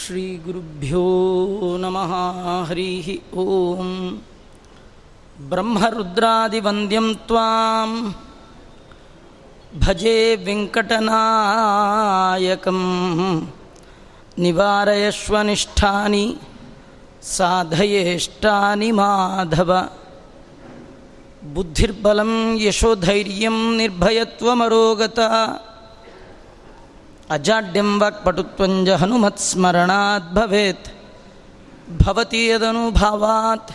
श्रीगुरुभ्यो नमः हरिः ॐ ब्रह्मरुद्रादिवन्द्यं त्वां भजे वेङ्कटनायकं निवारयश्वनिष्ठानि साधयेष्टानि माधव बुद्धिर्बलं यशोधैर्यं निर्भयत्वमरोगता अजाड्यं वाक्पटुत्वञ्ज हनुमत्स्मरणात् भवेत् भवति यदनुभावात्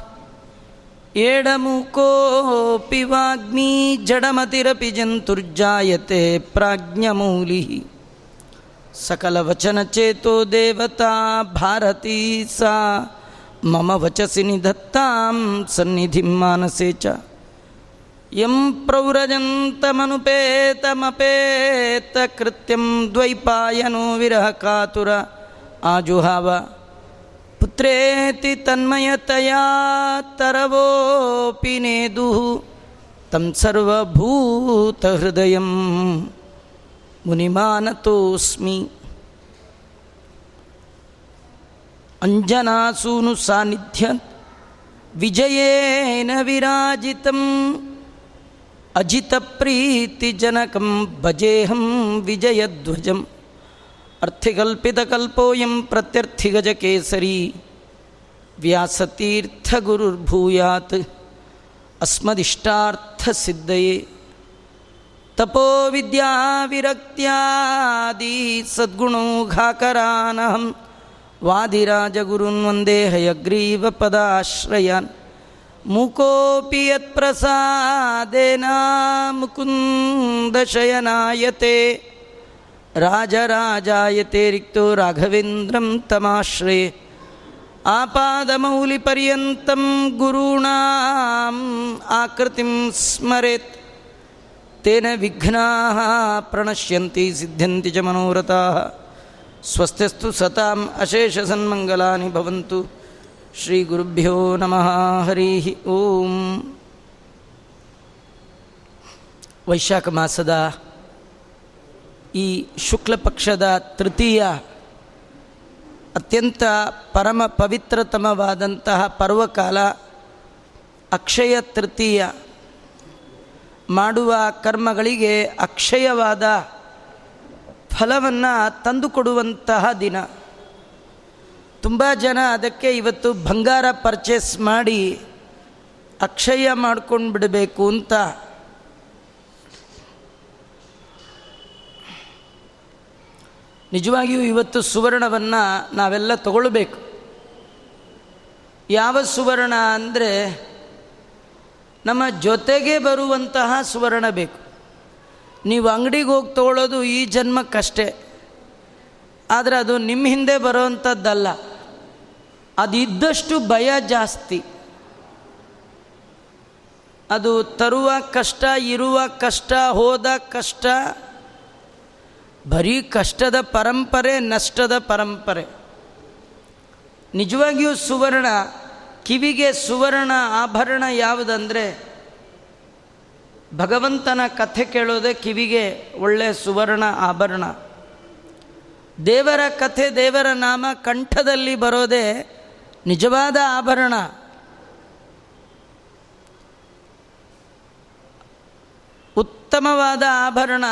एडमुकोऽपि वाग्मी जडमतिरपि जन्तुर्जायते प्राज्ञमूलिः सकलवचनचेतो देवता भारती सा मम वचसि निधत्तां सन्निधिं मानसे च ಯಂ ಪ್ರವ್ರಜಂತಮನುಪೇತಮಪೇತಕೃತ್ಯಂ ದ್ವೈಪಾಯನೋ ವಿರಹ ಕಾತುರ ಆಜುಹಾವ. ಪುತ್ರೇತಿ ತನ್ಮಯತಯಾ ತರವೋಪಿ ನೇದುಃ ತಂ ಸರ್ವಭೂತಹೃದಯಂ ಮುನಿಮಾನತೋಸ್ಮಿ. ಅಂಜನಾಸೂನು ಸಾನ್ನಿಧ್ಯ ವಿಜಯೇನ ವಿರಾಜಿತಂ ಅಜಿತಪ್ರೀತಿಜನಕಂ ಭಜೇಹಂ ವಿಜಯಧ್ವಜಂ. ಅರ್ಥಿಕಲ್ಪಿತಕಲ್ಪೋಯಂ ಪ್ರತ್ಯರ್ಥಿಗಜಕೇಸರಿ ವ್ಯಾಸತೀರ್ಥಗುರುರ್ಭೂಯಾತ್ ಅಸ್ಮದಿಷ್ಟಾರ್ಥಸಿದ್ಧಯೇ ತಪೋವಿದ್ಯಾವಿರಕ್ತ್ಯಾದಿ ಸದ್ಗುಣೋಘಾಕರಾನಹಂ ವಾದಿರಾಜಗುರುನ್ ವಂದೇ ಹಯಗ್ರೀವಪದಾಶ್ರಯಾನ್ मुकोऽपि यत्प्रसादेन मुकुन्दशयनायते राजराजायते रिक्तो राघवेन्द्रं तमाश्रये आपादमौलिपर्यन्तं गुरूणाम् आकृतिं स्मरेत् तेन विघ्नाः प्रणश्यन्ति सिद्ध्यन्ति च मनोरथाः स्वस्तिस्तु सताम् अशेषसन्मङ्गलानि भवन्तु ಶ್ರೀಗುರುಭ್ಯೋ ನಮಃ ಹರಿ ಓಂ. ವೈಶಾಖ ಮಾಸದ ಈ ಶುಕ್ಲ ಪಕ್ಷದ ತೃತೀಯ ಅತ್ಯಂತ ಪರಮ ಪವಿತ್ರತಮವಾದಂತಹ ಪರ್ವಕಾಲ ಅಕ್ಷಯ ತೃತೀಯ. ಮಾಡುವ ಕರ್ಮಗಳಿಗೆ ಅಕ್ಷಯವಾದ ಫಲವನ್ನು ತಂದುಕೊಡುವಂತಹ ದಿನ. ತುಂಬ ಜನ ಅದಕ್ಕೆ ಇವತ್ತು ಬಂಗಾರ ಪರ್ಚೇಸ್ ಮಾಡಿ ಅಕ್ಷಯ ಮಾಡ್ಕೊಂಡು ಬಿಡಬೇಕು ಅಂತ. ನಿಜವಾಗಿಯೂ ಇವತ್ತು ಸುವರ್ಣವನ್ನು ನಾವೆಲ್ಲ ತಗೊಳ್ಬೇಕು. ಯಾವ ಸುವರ್ಣ ಅಂದರೆ ನಮ್ಮ ಜೊತೆಗೆ ಬರುವಂತಹ ಸುವರ್ಣ ಬೇಕು. ನೀವು ಅಂಗಡಿಗೆ ಹೋಗಿ ತಗೊಳ್ಳೋದು ಈ ಜನ್ಮಕ್ಕಷ್ಟೇ. ಆದರೆ ಅದು ನಿಮ್ಮ ಹಿಂದೆ ಬರೋವಂಥದ್ದಲ್ಲ ಅದಿದ್ದಷ್ಟು ಭಯ ಜಾಸ್ತಿ. ಅದು ತರುವ ಕಷ್ಟ, ಇರುವ ಕಷ್ಟ, ಹೋದ ಕಷ್ಟ, ಬರೀ ಕಷ್ಟದ ಪರಂಪರೆ, ನಷ್ಟದ ಪರಂಪರೆ. ನಿಜವಾಗಿಯೂ ಸುವರ್ಣ, ಕಿವಿಗೆ ಸುವರ್ಣ ಆಭರಣ ಯಾವುದಂದರೆ, ಭಗವಂತನ ಕಥೆ ಕೇಳೋದೇ ಕಿವಿಗೆ ಒಳ್ಳೆಯ ಸುವರ್ಣ ಆಭರಣ. ದೇವರ ಕಥೆ, ದೇವರ ನಾಮ ಕಂಠದಲ್ಲಿ ಬರೋದೇ ನಿಜವಾದ ಆಭರಣ. ಉತ್ತಮವಾದ ಆಭರಣ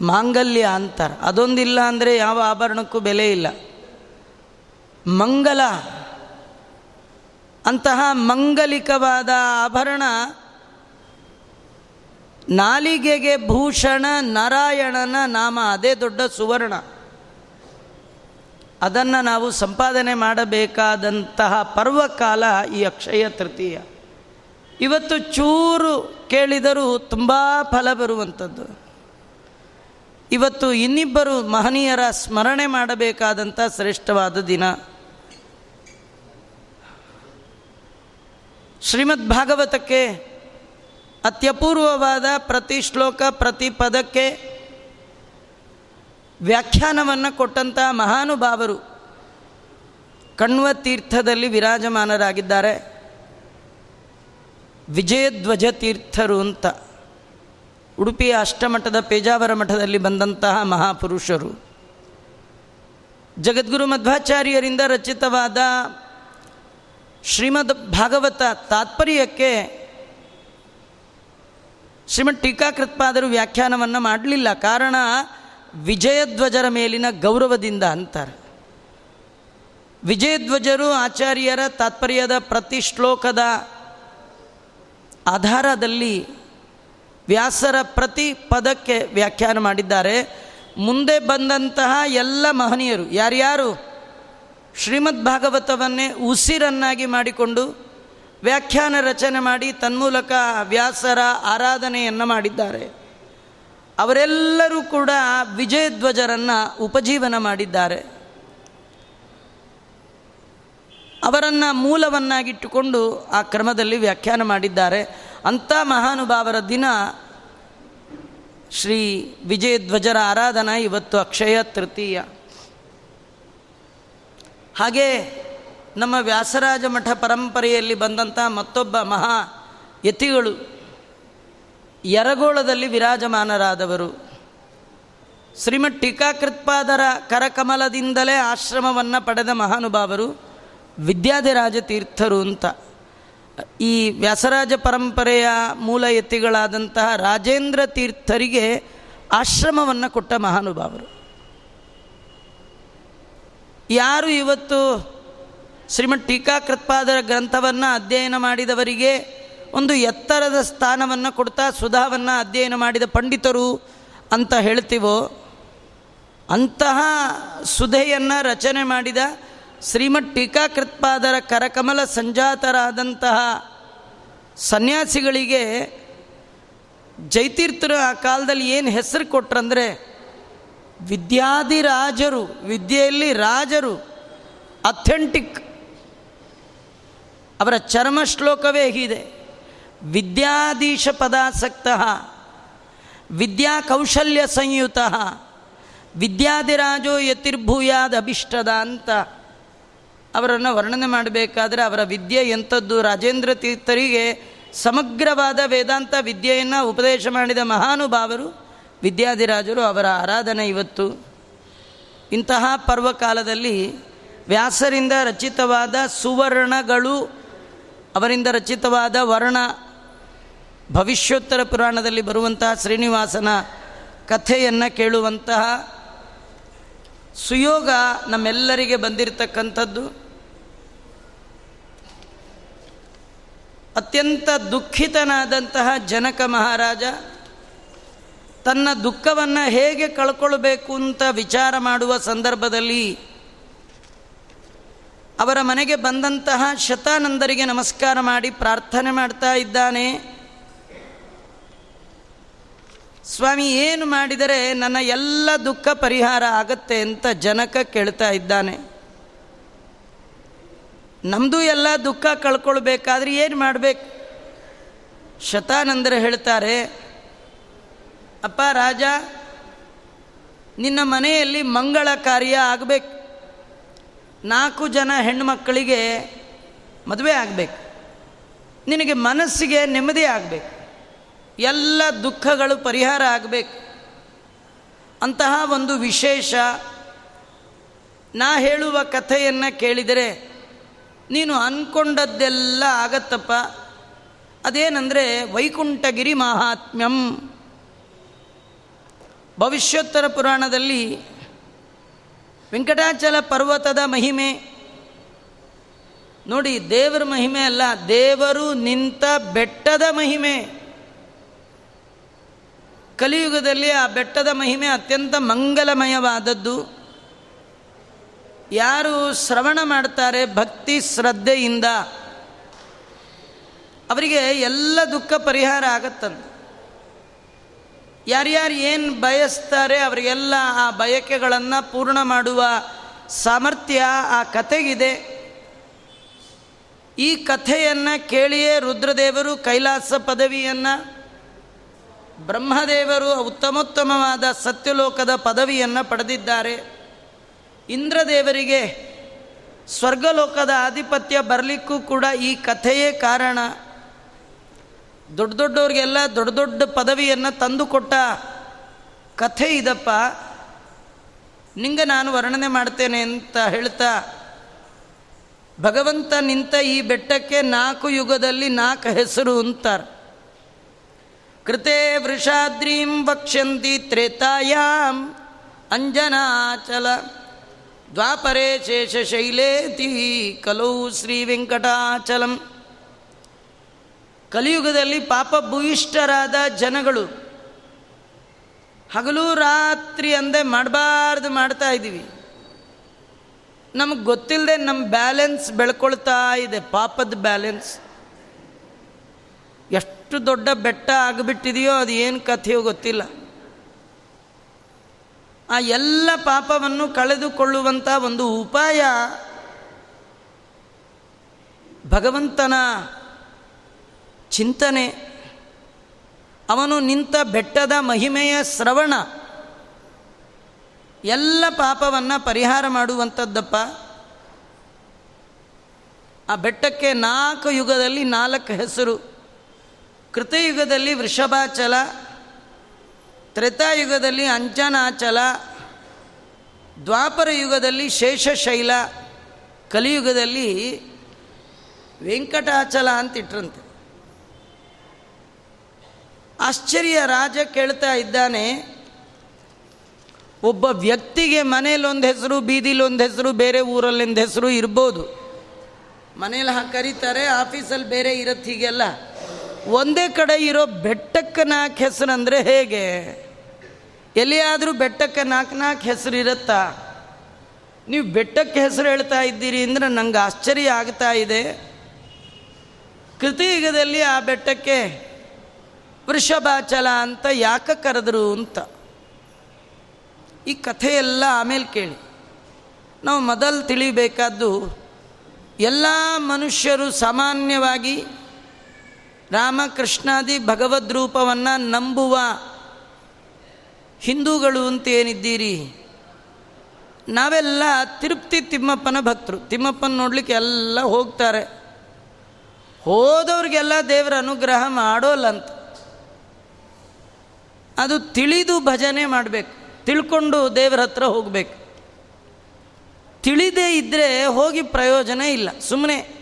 ಮಾಂಗಲ್ಯ ಅಂತಾರೆ. ಅದೊಂದಿಲ್ಲ ಅಂದರೆ ಯಾವ ಆಭರಣಕ್ಕೂ ಬೆಲೆ ಇಲ್ಲ. ಮಂಗಲ ಅಂತಹ ಮಂಗಲಿಕವಾದ ಆಭರಣ ನಾಲಿಗೆಗೆ ಭೂಷಣ ನಾರಾಯಣನ ನಾಮ, ಅದೇ ದೊಡ್ಡ ಸುವರ್ಣ. ಅದನ್ನು ನಾವು ಸಂಪಾದನೆ ಮಾಡಬೇಕಾದಂತಹ ಪರ್ವಕಾಲ ಈ ಅಕ್ಷಯ ತೃತೀಯ. ಇವತ್ತು ಚೂರು ಕೇಳಿದರೂ ತುಂಬ ಫಲ ಬರುವಂಥದ್ದು. ಇವತ್ತು ಇನ್ನಿಬ್ಬರು ಮಹನೀಯರ ಸ್ಮರಣೆ ಮಾಡಬೇಕಾದಂಥ ಶ್ರೇಷ್ಠವಾದ ದಿನ. ಶ್ರೀಮದ್ ಭಾಗವತಕ್ಕೆ ಅತ್ಯಪೂರ್ವವಾದ ಪ್ರತಿ ಶ್ಲೋಕ, ಪ್ರತಿ ಪದಕ್ಕೆ ವ್ಯಾಖ್ಯಾನವನ್ನು ಕೊಟ್ಟಂತಹ ಮಹಾನುಭಾವರು ಕಣ್ವ ತೀರ್ಥದಲ್ಲಿ ವಿರಾಜಮಾನರಾಗಿದ್ದಾರೆ. ವಿಜಯಧ್ವಜ ತೀರ್ಥರು ಅಂತ. ಉಡುಪಿಯ ಅಷ್ಟಮಠದ ಪೇಜಾವರ ಮಠದಲ್ಲಿ ಬಂದಂತಹ ಮಹಾಪುರುಷರು. ಜಗದ್ಗುರು ಮಧ್ವಾಚಾರ್ಯರಿಂದ ರಚಿತವಾದ ಶ್ರೀಮದ್ ಭಾಗವತ ತಾತ್ಪರ್ಯಕ್ಕೆ ಶ್ರೀಮದ್ ಟೀಕಾಕೃತ್ಪಾದರು ವ್ಯಾಖ್ಯಾನವನ್ನು ಮಾಡಲಿಲ್ಲ. ಕಾರಣ ವಿಜಯಧ್ವಜರ ಮೇಲಿನ ಗೌರವದಿಂದ ಅಂತಾರೆ. ವಿಜಯಧ್ವಜರು ಆಚಾರ್ಯರ ತಾತ್ಪರ್ಯದ ಪ್ರತಿ ಶ್ಲೋಕದ ಆಧಾರದಲ್ಲಿ ವ್ಯಾಸರ ಪ್ರತಿ ಪದಕ್ಕೆ ವ್ಯಾಖ್ಯಾನ ಮಾಡಿದ್ದಾರೆ. ಮುಂದೆ ಬಂದಂತಹ ಎಲ್ಲ ಮಹನೀಯರು, ಯಾರ್ಯಾರು ಶ್ರೀಮದ್ ಭಾಗವತವನ್ನೇ ಉಸಿರನ್ನಾಗಿ ಮಾಡಿಕೊಂಡು ವ್ಯಾಖ್ಯಾನ ರಚನೆ ಮಾಡಿ ತನ್ಮೂಲಕ ವ್ಯಾಸರ ಆರಾಧನೆಯನ್ನು ಮಾಡಿದ್ದಾರೆ. ಅವರೆಲ್ಲರೂ ಕೂಡ ವಿಜಯಧ್ವಜರನ್ನು ಉಪಜೀವನ ಮಾಡಿದ್ದಾರೆ. ಅವರನ್ನು ಮೂಲವನ್ನಾಗಿಟ್ಟುಕೊಂಡು ಆ ಕ್ರಮದಲ್ಲಿ ವ್ಯಾಖ್ಯಾನ ಮಾಡಿದ್ದಾರೆ. ಅಂಥ ಮಹಾನುಭಾವರ ದಿನ ಶ್ರೀ ವಿಜಯಧ್ವಜರ ಆರಾಧನಾ ಇವತ್ತು ಅಕ್ಷಯ ತೃತೀಯ. ಹಾಗೆ ನಮ್ಮ ವ್ಯಾಸರಾಜ ಮಠ ಪರಂಪರೆಯಲ್ಲಿ ಬಂದಂಥ ಮತ್ತೊಬ್ಬ ಮಹಾ ಯತಿಗಳು ಯರಗೋಳದಲ್ಲಿ ವಿರಾಜಮಾನರಾದವರು. ಶ್ರೀಮಠ್ ಟೀಕಾಕೃತ್ಪಾದರ ಕರಕಮಲದಿಂದಲೇ ಆಶ್ರಮವನ್ನು ಪಡೆದ ಮಹಾನುಭಾವರು ವಿದ್ಯಾಧಿರಾಜ ತೀರ್ಥರು ಅಂತ. ಈ ವ್ಯಾಸರಾಜ ಪರಂಪರೆಯ ಮೂಲ ಯತಿಗಳಾದಂತಹ ರಾಜೇಂದ್ರ ತೀರ್ಥರಿಗೆ ಆಶ್ರಮವನ್ನು ಕೊಟ್ಟ ಮಹಾನುಭಾವರು. ಯಾರು ಇವತ್ತು ಶ್ರೀಮಠ್ ಟೀಕಾಕೃತ್ಪಾದರ ಗ್ರಂಥವನ್ನು ಅಧ್ಯಯನ ಮಾಡಿದವರಿಗೆ ಒಂದು ಎತ್ತರದ ಸ್ಥಾನವನ್ನು ಕೊಡ್ತಾ ಸುಧಾವನ್ನು ಅಧ್ಯಯನ ಮಾಡಿದ ಪಂಡಿತರು ಅಂತ ಹೇಳ್ತೀವೋ, ಅಂತಹ ಸುಧೆಯನ್ನು ರಚನೆ ಮಾಡಿದ ಶ್ರೀಮಠ್ ಟೀಕಾಕೃತ್ಪಾದರ ಕರಕಮಲ ಸಂಜಾತರಾದಂತಹ ಸನ್ಯಾಸಿಗಳಿಗೆ ಜೈತೀರ್ಥರು ಆ ಕಾಲದಲ್ಲಿ ಏನು ಹೆಸರು ಕೊಟ್ರಂದರೆ, ವಿದ್ಯಾದಿರಾಜರು, ವಿದ್ಯೆಯಲ್ಲಿ ರಾಜರು, ಅಥೆಂಟಿಕ್ ಅವರ ಚರ್ಮ ಶ್ಲೋಕವೇ ಹೀಗಿದೆ ವಿದ್ಯಾಧೀಶ ಪದಾಸಕ್ತ ವಿದ್ಯಾ ಕೌಶಲ್ಯ ಸಂಯುತ ವಿದ್ಯಾದಿರಾಜೋ ಯತಿರ್ಭೂಯಾದ ಅಭಿಷ್ಟದ ಅಂತ ಅವರನ್ನು ವರ್ಣನೆ ಮಾಡಬೇಕಾದ್ರೆ ಅವರ ವಿದ್ಯೆ ಎಂಥದ್ದು? ರಾಜೇಂದ್ರ ತೀರ್ಥರಿಗೆ ಸಮಗ್ರವಾದ ವೇದಾಂತ ವಿದ್ಯೆಯನ್ನು ಉಪದೇಶ ಮಾಡಿದ ಮಹಾನುಭಾವರು ವಿದ್ಯಾದಿರಾಜರು ಅವರ ಆರಾಧನೆ ಇವತ್ತು. ಇಂತಹ ಪರ್ವಕಾಲದಲ್ಲಿ ವ್ಯಾಸರಿಂದ ರಚಿತವಾದ ಸುವರ್ಣಗಳು ಅವರಿಂದ ರಚಿತವಾದ ವರ್ಣ ಭವಿಷ್ಯೋತ್ತರ ಪುರಾಣದಲ್ಲಿ ಬರುವಂತಹ ಶ್ರೀನಿವಾಸನ ಕಥೆಯನ್ನು ಕೇಳುವಂತಹ ಸುಯೋಗ ನಮ್ಮೆಲ್ಲರಿಗೆ ಬಂದಿರತಕ್ಕಂಥದ್ದು. ಅತ್ಯಂತ ದುಃಖಿತನಾದಂತಹ ಜನಕ ಮಹಾರಾಜ ತನ್ನ ದುಃಖವನ್ನು ಹೇಗೆ ಕಳ್ಕೊಳ್ಬೇಕು ಅಂತ ವಿಚಾರ ಮಾಡುವ ಸಂದರ್ಭದಲ್ಲಿ ಅವರ ಮನೆಗೆ ಬಂದಂತಹ ಶತಾನಂದರಿಗೆ ನಮಸ್ಕಾರ ಮಾಡಿ ಪ್ರಾರ್ಥನೆ ಮಾಡ್ತಾ ಇದ್ದಾನೆ. ಸ್ವಾಮಿ, ಏನು ಮಾಡಿದರೆ ನನ್ನ ಎಲ್ಲ ದುಃಖ ಪರಿಹಾರ ಆಗತ್ತೆ ಅಂತ ಜನಕ ಕೇಳ್ತಾ ಇದ್ದಾನೆ. ನಮ್ಮದು ಎಲ್ಲ ದುಃಖ ಕಳ್ಕೊಳ್ಬೇಕಾದ್ರೆ ಏನು ಮಾಡಬೇಕು? ಶತಾನಂದರು ಹೇಳ್ತಾರೆ, ಅಪ್ಪ ರಾಜ, ನಿನ್ನ ಮನೆಯಲ್ಲಿ ಮಂಗಳ ಕಾರ್ಯ ಆಗಬೇಕು. ನಾಲ್ಕು ಜನ ಹೆಣ್ಮಕ್ಕಳಿಗೆ ಮದುವೆ ಆಗಬೇಕು. ನಿನಗೆ ಮನಸ್ಸಿಗೆ ನೆಮ್ಮದಿ ಆಗಬೇಕು. ಎಲ್ಲ ದುಃಖಗಳು ಪರಿಹಾರ ಆಗಬೇಕು. ಅಂತಹ ಒಂದು ವಿಶೇಷ ನಾ ಹೇಳುವ ಕಥೆಯನ್ನು ಕೇಳಿದರೆ ನೀನು ಅಂದ್ಕೊಂಡದ್ದೆಲ್ಲ ಆಗತ್ತಪ್ಪ. ಅದೇನೆಂದರೆ ವೈಕುಂಠಗಿರಿ ಮಹಾತ್ಮ್ಯಂ. ಭವಿಷ್ಯೋತ್ತರ ಪುರಾಣದಲ್ಲಿ ವೆಂಕಟಾಚಲ ಪರ್ವತದ ಮಹಿಮೆ. ನೋಡಿ, ದೇವರ ಮಹಿಮೆ ಅಲ್ಲ, ದೇವರು ನಿಂತ ಬೆಟ್ಟದ ಮಹಿಮೆ. ಕಲಿಯುಗದಲ್ಲಿ ಆ ಬೆಟ್ಟದ ಮಹಿಮೆ ಅತ್ಯಂತ ಮಂಗಲಮಯವಾದದ್ದು. ಯಾರು ಶ್ರವಣ ಮಾಡ್ತಾರೆ ಭಕ್ತಿ ಶ್ರದ್ಧೆಯಿಂದ, ಅವರಿಗೆ ಎಲ್ಲ ದುಃಖ ಪರಿಹಾರ ಆಗತ್ತಂತ. ಯಾರ್ಯಾರು ಏನು ಬಯಸ್ತಾರೆ ಅವರಿಗೆಲ್ಲ ಆ ಬಯಕೆಗಳನ್ನು ಪೂರ್ಣ ಮಾಡುವ ಸಾಮರ್ಥ್ಯ ಆ ಕಥೆಗಿದೆ. ಈ ಕಥೆಯನ್ನು ಕೇಳಿಯೇ ರುದ್ರದೇವರು ಕೈಲಾಸ ಪದವಿಯನ್ನು, ಬ್ರಹ್ಮದೇವರು ಉತ್ತಮೋತ್ತಮವಾದ ಸತ್ಯಲೋಕದ ಪದವಿಯನ್ನು ಪಡೆದಿದ್ದಾರೆ. ಇಂದ್ರದೇವರಿಗೆ ಸ್ವರ್ಗಲೋಕದ ಆಧಿಪತ್ಯ ಬರಲಿಕ್ಕೂ ಕೂಡ ಈ ಕಥೆಯೇ ಕಾರಣ. ದೊಡ್ಡ ದೊಡ್ಡವ್ರಿಗೆಲ್ಲ ದೊಡ್ಡ ದೊಡ್ಡ ಪದವಿಯನ್ನು ತಂದುಕೊಟ್ಟ ಕಥೆ ಇದಪ್ಪ. ನಿಂಗೆ ನಾನು ವರ್ಣನೆ ಮಾಡ್ತೇನೆ ಅಂತ ಹೇಳ್ತಾ, ಭಗವಂತ ನಿಂತ ಈ ಬೆಟ್ಟಕ್ಕೆ ನಾಲ್ಕು ಯುಗದಲ್ಲಿ ನಾಲ್ಕು ಹೆಸರು ಅಂತಾರೆ. ಕೃತೆ ವೃಷಾದ್ರೀಂ ವಕ್ಷ್ಯಂತಿ ತ್ರೇತಾಯಾಮ್ ಅಂಜನಾಚಲ ದ್ವಾಪರೇ ಶೇಷಶೈಲೇತಿ ಕಲೌ ಶ್ರೀ ವೆಂಕಟಾಚಲಂ ಕಲಿಯುಗದಲ್ಲಿ ಪಾಪ ಭೂಯಿಷ್ಠರಾದ ಜನಗಳು ಹಗಲು ರಾತ್ರಿ ಅಂದೆ ಮಾಡಬಾರ್ದು ಮಾಡ್ತಾ ಇದ್ದೀವಿ. ನಮಗೆ ಗೊತ್ತಿಲ್ಲದೆ ನಮ್ಮ ಬ್ಯಾಲೆನ್ಸ್ ಬೆಳ್ಕೊಳ್ತಾ ಇದೆ, ಪಾಪದ ಬ್ಯಾಲೆನ್ಸ್. ಎಷ್ಟು ದೊಡ್ಡ ಬೆಟ್ಟ ಆಗಿಬಿಟ್ಟಿದೆಯೋ ಅದು ಏನು ಕಥೆಯೋ ಗೊತ್ತಿಲ್ಲ. ಆ ಎಲ್ಲ ಪಾಪವನ್ನು ಕಳೆದುಕೊಳ್ಳುವಂಥ ಒಂದು ಉಪಾಯ ಭಗವಂತನ ಚಿಂತನೆ. ಅವನು ನಿಂತ ಬೆಟ್ಟದ ಮಹಿಮೆಯ ಶ್ರವಣ. ಎಲ್ಲ ಪಾಪವನ್ನು ಪರಿಹಾರ ಮಾಡುವಂಥದ್ದಪ್ಪ ಆ ಬೆಟ್ಟಕ್ಕೆ ನಾಲ್ಕು ಯುಗದಲ್ಲಿ ನಾಲ್ಕು ಹೆಸರು. ಕೃತಯುಗದಲ್ಲಿ ವೃಷಭಾಚಲ, ತ್ರೇತಾಯುಗದಲ್ಲಿ ಅಂಜನಾಚಲ ದ್ವಾಪರ ಯುಗದಲ್ಲಿ ಶೇಷಶೈಲ, ಕಲಿಯುಗದಲ್ಲಿ ವೆಂಕಟಾಚಲ ಅಂತಿಟ್ರಂತೆ. ಆಶ್ಚರ್ಯ ರಾಜ ಕೇಳ್ತಾ ಇದ್ದಾನೆ, ಒಬ್ಬ ವ್ಯಕ್ತಿಗೆ ಮನೇಲೊಂದು ಹೆಸರು, ಬೀದಿಲೊಂದು ಹೆಸರು, ಬೇರೆ ಊರಲ್ಲೊಂದು ಹೆಸರು ಇರ್ಬೋದು. ಮನೇಲಿ ಹಾಕಿ ಕರೀತಾರೆ ಆಫೀಸಲ್ಲಿ ಬೇರೆ ಇರತ್ತೆ ಹೀಗೆಲ್ಲ. ಒಂದೇ ಕಡೆ ಇರೋ ಬೆಟ್ಟಕ್ಕೆ ನಾಲ್ಕು ಹೆಸರು ಅಂದರೆ ಹೇಗೆ? ಎಲ್ಲಿಯಾದರೂ ಬೆಟ್ಟಕ್ಕೆ ನಾಲ್ಕು ನಾಲ್ಕು ಹೆಸರು ಇರುತ್ತಾ? ನೀವು ಬೆಟ್ಟಕ್ಕೆ ಹೆಸರು ಹೇಳ್ತಾ ಇದ್ದೀರಿ ಅಂದರೆ ನಂಗೆ ಆಶ್ಚರ್ಯ ಆಗ್ತಾ ಇದೆ. ಕೃತಿಯುಗದಲ್ಲಿ ಆ ಬೆಟ್ಟಕ್ಕೆ ವೃಷಭಾಚಲ ಅಂತ ಯಾಕೆ ಕರೆದ್ರು ಅಂತ. ಈ ಕಥೆಯೆಲ್ಲ ಆಮೇಲೆ ಕೇಳಿ. ನಾವು ಮೊದಲು ತಿಳಿಬೇಕಾದ್ದು ಎಲ್ಲ ಮನುಷ್ಯರು ಸಾಮಾನ್ಯವಾಗಿ ರಾಮಕೃಷ್ಣಾದಿ ಭಗವದ್ ರೂಪವನ್ನು ನಂಬುವ ಹಿಂದೂಗಳು ಅಂತ ಏನಿದ್ದೀರಿ? ನಾವೆಲ್ಲ ತಿರುಪ್ತಿ ತಿಮ್ಮಪ್ಪನ ಭಕ್ತರು. ತಿಮ್ಮಪ್ಪನ ನೋಡಲಿಕ್ಕೆ ಎಲ್ಲ ಹೋಗ್ತಾರೆ. ಹೋದವ್ರಿಗೆಲ್ಲ ದೇವರ ಅನುಗ್ರಹ ಮಾಡೋಲ್ಲ ಅಂತ ಅದು ತಿಳಿದು ಭಜನೆ ಮಾಡಬೇಕು. ತಿಳ್ಕೊಂಡು ದೇವರ ಹತ್ರ ಹೋಗಬೇಕು. ತಿಳಿದೇ ಇದ್ದರೆ ಹೋಗಿ ಪ್ರಯೋಜನ ಇಲ್ಲ. ಸುಮ್ಮನೆ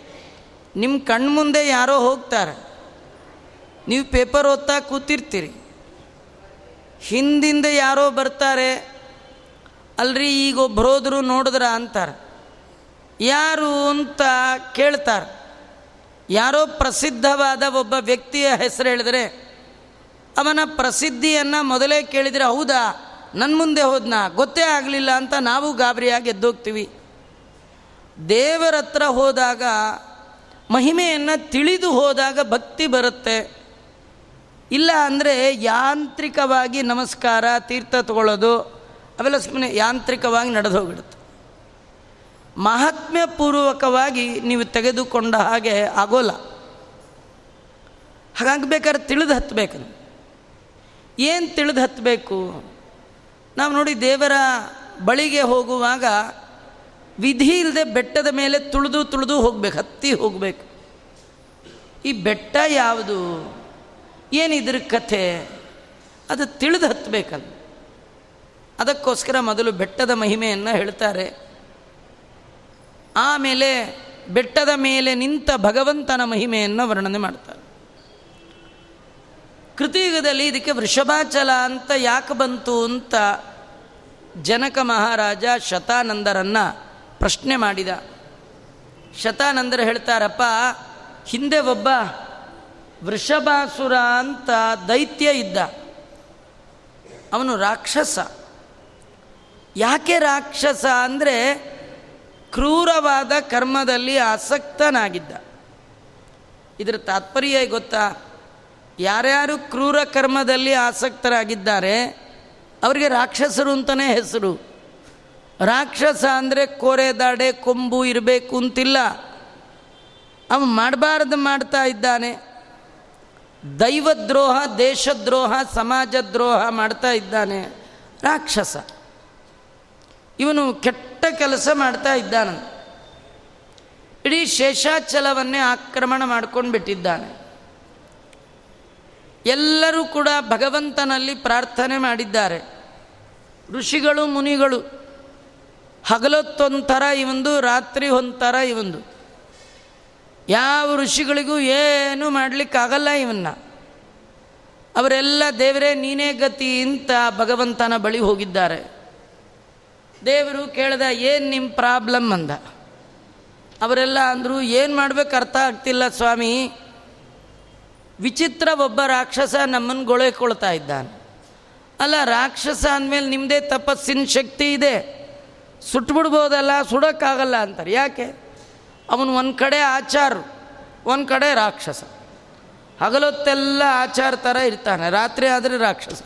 ನಿಮ್ಮ ಕಣ್ಮುಂದೆ ಯಾರೋ ಹೋಗ್ತಾರೆ. ನೀವು ಪೇಪರ್ ಓದ್ತಾ ಕೂತಿರ್ತೀರಿ. ಹಿಂದಿಂದ ಯಾರೋ ಬರ್ತಾರೆ. ಅಲ್ರಿ ಈಗ ಒಬ್ಬರೋದ್ರು ನೋಡಿದ್ರ ಅಂತಾರೆ. ಯಾರು ಅಂತ ಕೇಳ್ತಾರೆ. ಯಾರೋ ಪ್ರಸಿದ್ಧವಾದ ಒಬ್ಬ ವ್ಯಕ್ತಿಯ ಹೆಸರು ಹೇಳಿದ್ರೆ ಅವನ ಪ್ರಸಿದ್ಧಿಯನ್ನು ಮೊದಲೇ ಕೇಳಿದರೆ, ಹೌದಾ? ನನ್ನ ಮುಂದೆ ಹೋದ್ನಾ? ಗೊತ್ತೇ ಆಗಲಿಲ್ಲ ಅಂತ ನಾವು ಗಾಬರಿಯಾಗಿ ಎದ್ದೋಗ್ತೀವಿ. ದೇವರ ಹತ್ರ ಹೋದಾಗ, ಮಹಿಮೆಯನ್ನು ತಿಳಿದು ಹೋದಾಗ ಭಕ್ತಿ ಬರುತ್ತೆ. ಇಲ್ಲ ಅಂದರೆ ಯಾಂತ್ರಿಕವಾಗಿ ನಮಸ್ಕಾರ, ತೀರ್ಥ ತಗೊಳ್ಳೋದು, ಅವೆಲ್ಲ ಸುಮ್ಮನೆ ಯಾಂತ್ರಿಕವಾಗಿ ನಡೆದು ಹೋಗಿಡುತ್ತೆ ಮಹಾತ್ಮ್ಯಪೂರ್ವಕವಾಗಿ ನೀವು ತೆಗೆದುಕೊಂಡ ಹಾಗೆ ಆಗೋಲ್ಲ. ಹಾಗಾಗಬೇಕಾದ್ರೆ ತಿಳಿದು ಹತ್ತಬೇಕು ಏನು ತಿಳಿದು ಹತ್ತಬೇಕು ನಾವು ನೋಡಿ ದೇವರ ಬಳಿಗೆ ಹೋಗುವಾಗ ವಿಧಿ ಇಲ್ಲದೆ ಬೆಟ್ಟದ ಮೇಲೆ ತುಳಿದು ತುಳಿದು ಹೋಗ್ಬೇಕು, ಹತ್ತಿ ಹೋಗಬೇಕು. ಈ ಬೆಟ್ಟ ಯಾವುದು? ಏನಿದ್ರ ಕಥೆ? ಅದು ತಿಳಿದು ಹತ್ತಬೇಕಲ್ಲ ಅದಕ್ಕೋಸ್ಕರ ಮೊದಲು ಬೆಟ್ಟದ ಮಹಿಮೆಯನ್ನು ಹೇಳ್ತಾರೆ. ಆಮೇಲೆ ಬೆಟ್ಟದ ಮೇಲೆ ನಿಂತ ಭಗವಂತನ ಮಹಿಮೆಯನ್ನು ವರ್ಣನೆ ಮಾಡ್ತಾರೆ. ಕೃತಿಯುಗದಲ್ಲಿ ಇದಕ್ಕೆ ವೃಷಭಾಚಲ ಅಂತ ಯಾಕೆ ಬಂತು ಅಂತ ಜನಕ ಮಹಾರಾಜ ಶತಾನಂದರನ್ನು ಪ್ರಶ್ನೆ ಮಾಡಿದ. ಶತಾನಂದರು ಹೇಳ್ತಾರಪ್ಪ, ಹಿಂದೆ ಒಬ್ಬ ವೃಷಭಾಸುರ ಅಂತ ದೈತ್ಯ ಇದ್ದ. ಅವನು ರಾಕ್ಷಸ. ಯಾಕೆ ರಾಕ್ಷಸ ಅಂದರೆ ಕ್ರೂರವಾದ ಕರ್ಮದಲ್ಲಿ ಆಸಕ್ತನಾಗಿದ್ದ. ಇದರ ತಾತ್ಪರ್ಯ ಗೊತ್ತಾ? ಯಾರ್ಯಾರು ಕ್ರೂರ ಕರ್ಮದಲ್ಲಿ ಆಸಕ್ತರಾಗಿದ್ದಾರೆ, ಅವರಿಗೆ ರಾಕ್ಷಸರು ಅಂತಲೇ ಹೆಸರು. ರಾಕ್ಷಸ ಅಂದರೆ ಕೋರೆ, ದಾಡೆ, ಕೊಂಬು ಇರಬೇಕು ಅಂತಿಲ್ಲ. ಅವ ಮಾಡಬಾರ್ದು ಮಾಡ್ತಾ ಇದ್ದಾನೆ. ದೈವದ್ರೋಹ, ದೇಶದ್ರೋಹ, ಸಮಾಜದ್ರೋಹ ಮಾಡ್ತಾ ಇದ್ದಾನೆ ರಾಕ್ಷಸ. ಇವನು ಕೆಟ್ಟ ಕೆಲಸ ಮಾಡ್ತಾ ಇದ್ದಾನೆ ಇಡೀ ಶೇಷಾಚಲವನ್ನೇ ಆಕ್ರಮಣ ಮಾಡ್ಕೊಂಡು ಬಿಟ್ಟಿದ್ದಾನೆ ಎಲ್ಲರೂ ಕೂಡ ಭಗವಂತನಲ್ಲಿ ಪ್ರಾರ್ಥನೆ ಮಾಡಿದ್ದಾರೆ. ಋಷಿಗಳು, ಮುನಿಗಳು, ಹಗಲೊತ್ತೊಂಥರ ಇವೊಂದು ರಾತ್ರಿ ಒಂಥರ ಇವಂದು ಯಾವ ಋಷಿಗಳಿಗೂ ಏನೂ ಮಾಡಲಿಕ್ಕಾಗಲ್ಲ ಇವನ್ನ. ಅವರೆಲ್ಲ, ದೇವರೇ, ನೀನೇ ಗತಿ ಅಂತ ಭಗವಂತನ ಬಳಿ ಹೋಗಿದ್ದಾರೆ. ದೇವರು ಕೇಳ್ದ, ಏನು ನಿಮ್ಮ ಪ್ರಾಬ್ಲಮ್ ಅಂದ. ಅವರೆಲ್ಲ ಅಂದರು, ಏನು ಮಾಡ್ಬೇಕು ಅರ್ಥ ಆಗ್ತಿಲ್ಲ ಸ್ವಾಮಿ. ವಿಚಿತ್ರ ಒಬ್ಬ ರಾಕ್ಷಸ ನಮ್ಮನ್ನು ಗೊಳೆಕೊಳ್ತಾ ಇದ್ದಾನೆ. ಅಲ್ಲ, ರಾಕ್ಷಸ ಅಂದಮೇಲೆ ನಿಮ್ಮದೇ ತಪಸ್ಸಿನ ಶಕ್ತಿ ಇದೆ. ಸುಟ್ಬಿಡ್ಬೋದಲ್ಲ, ಸುಡೋಕ್ಕಾಗಲ್ಲ ಅಂತಾರೆ. ಯಾಕೆ? ಅವನು ಒಂದು ಕಡೆ ಆಚಾರ ಒಂದು ಕಡೆ ರಾಕ್ಷಸ. ಹಗಲೊತ್ತೆಲ್ಲ ಆಚಾರ ಥರ ಇರ್ತಾನೆ, ರಾತ್ರಿ ಆದರೆ ರಾಕ್ಷಸ.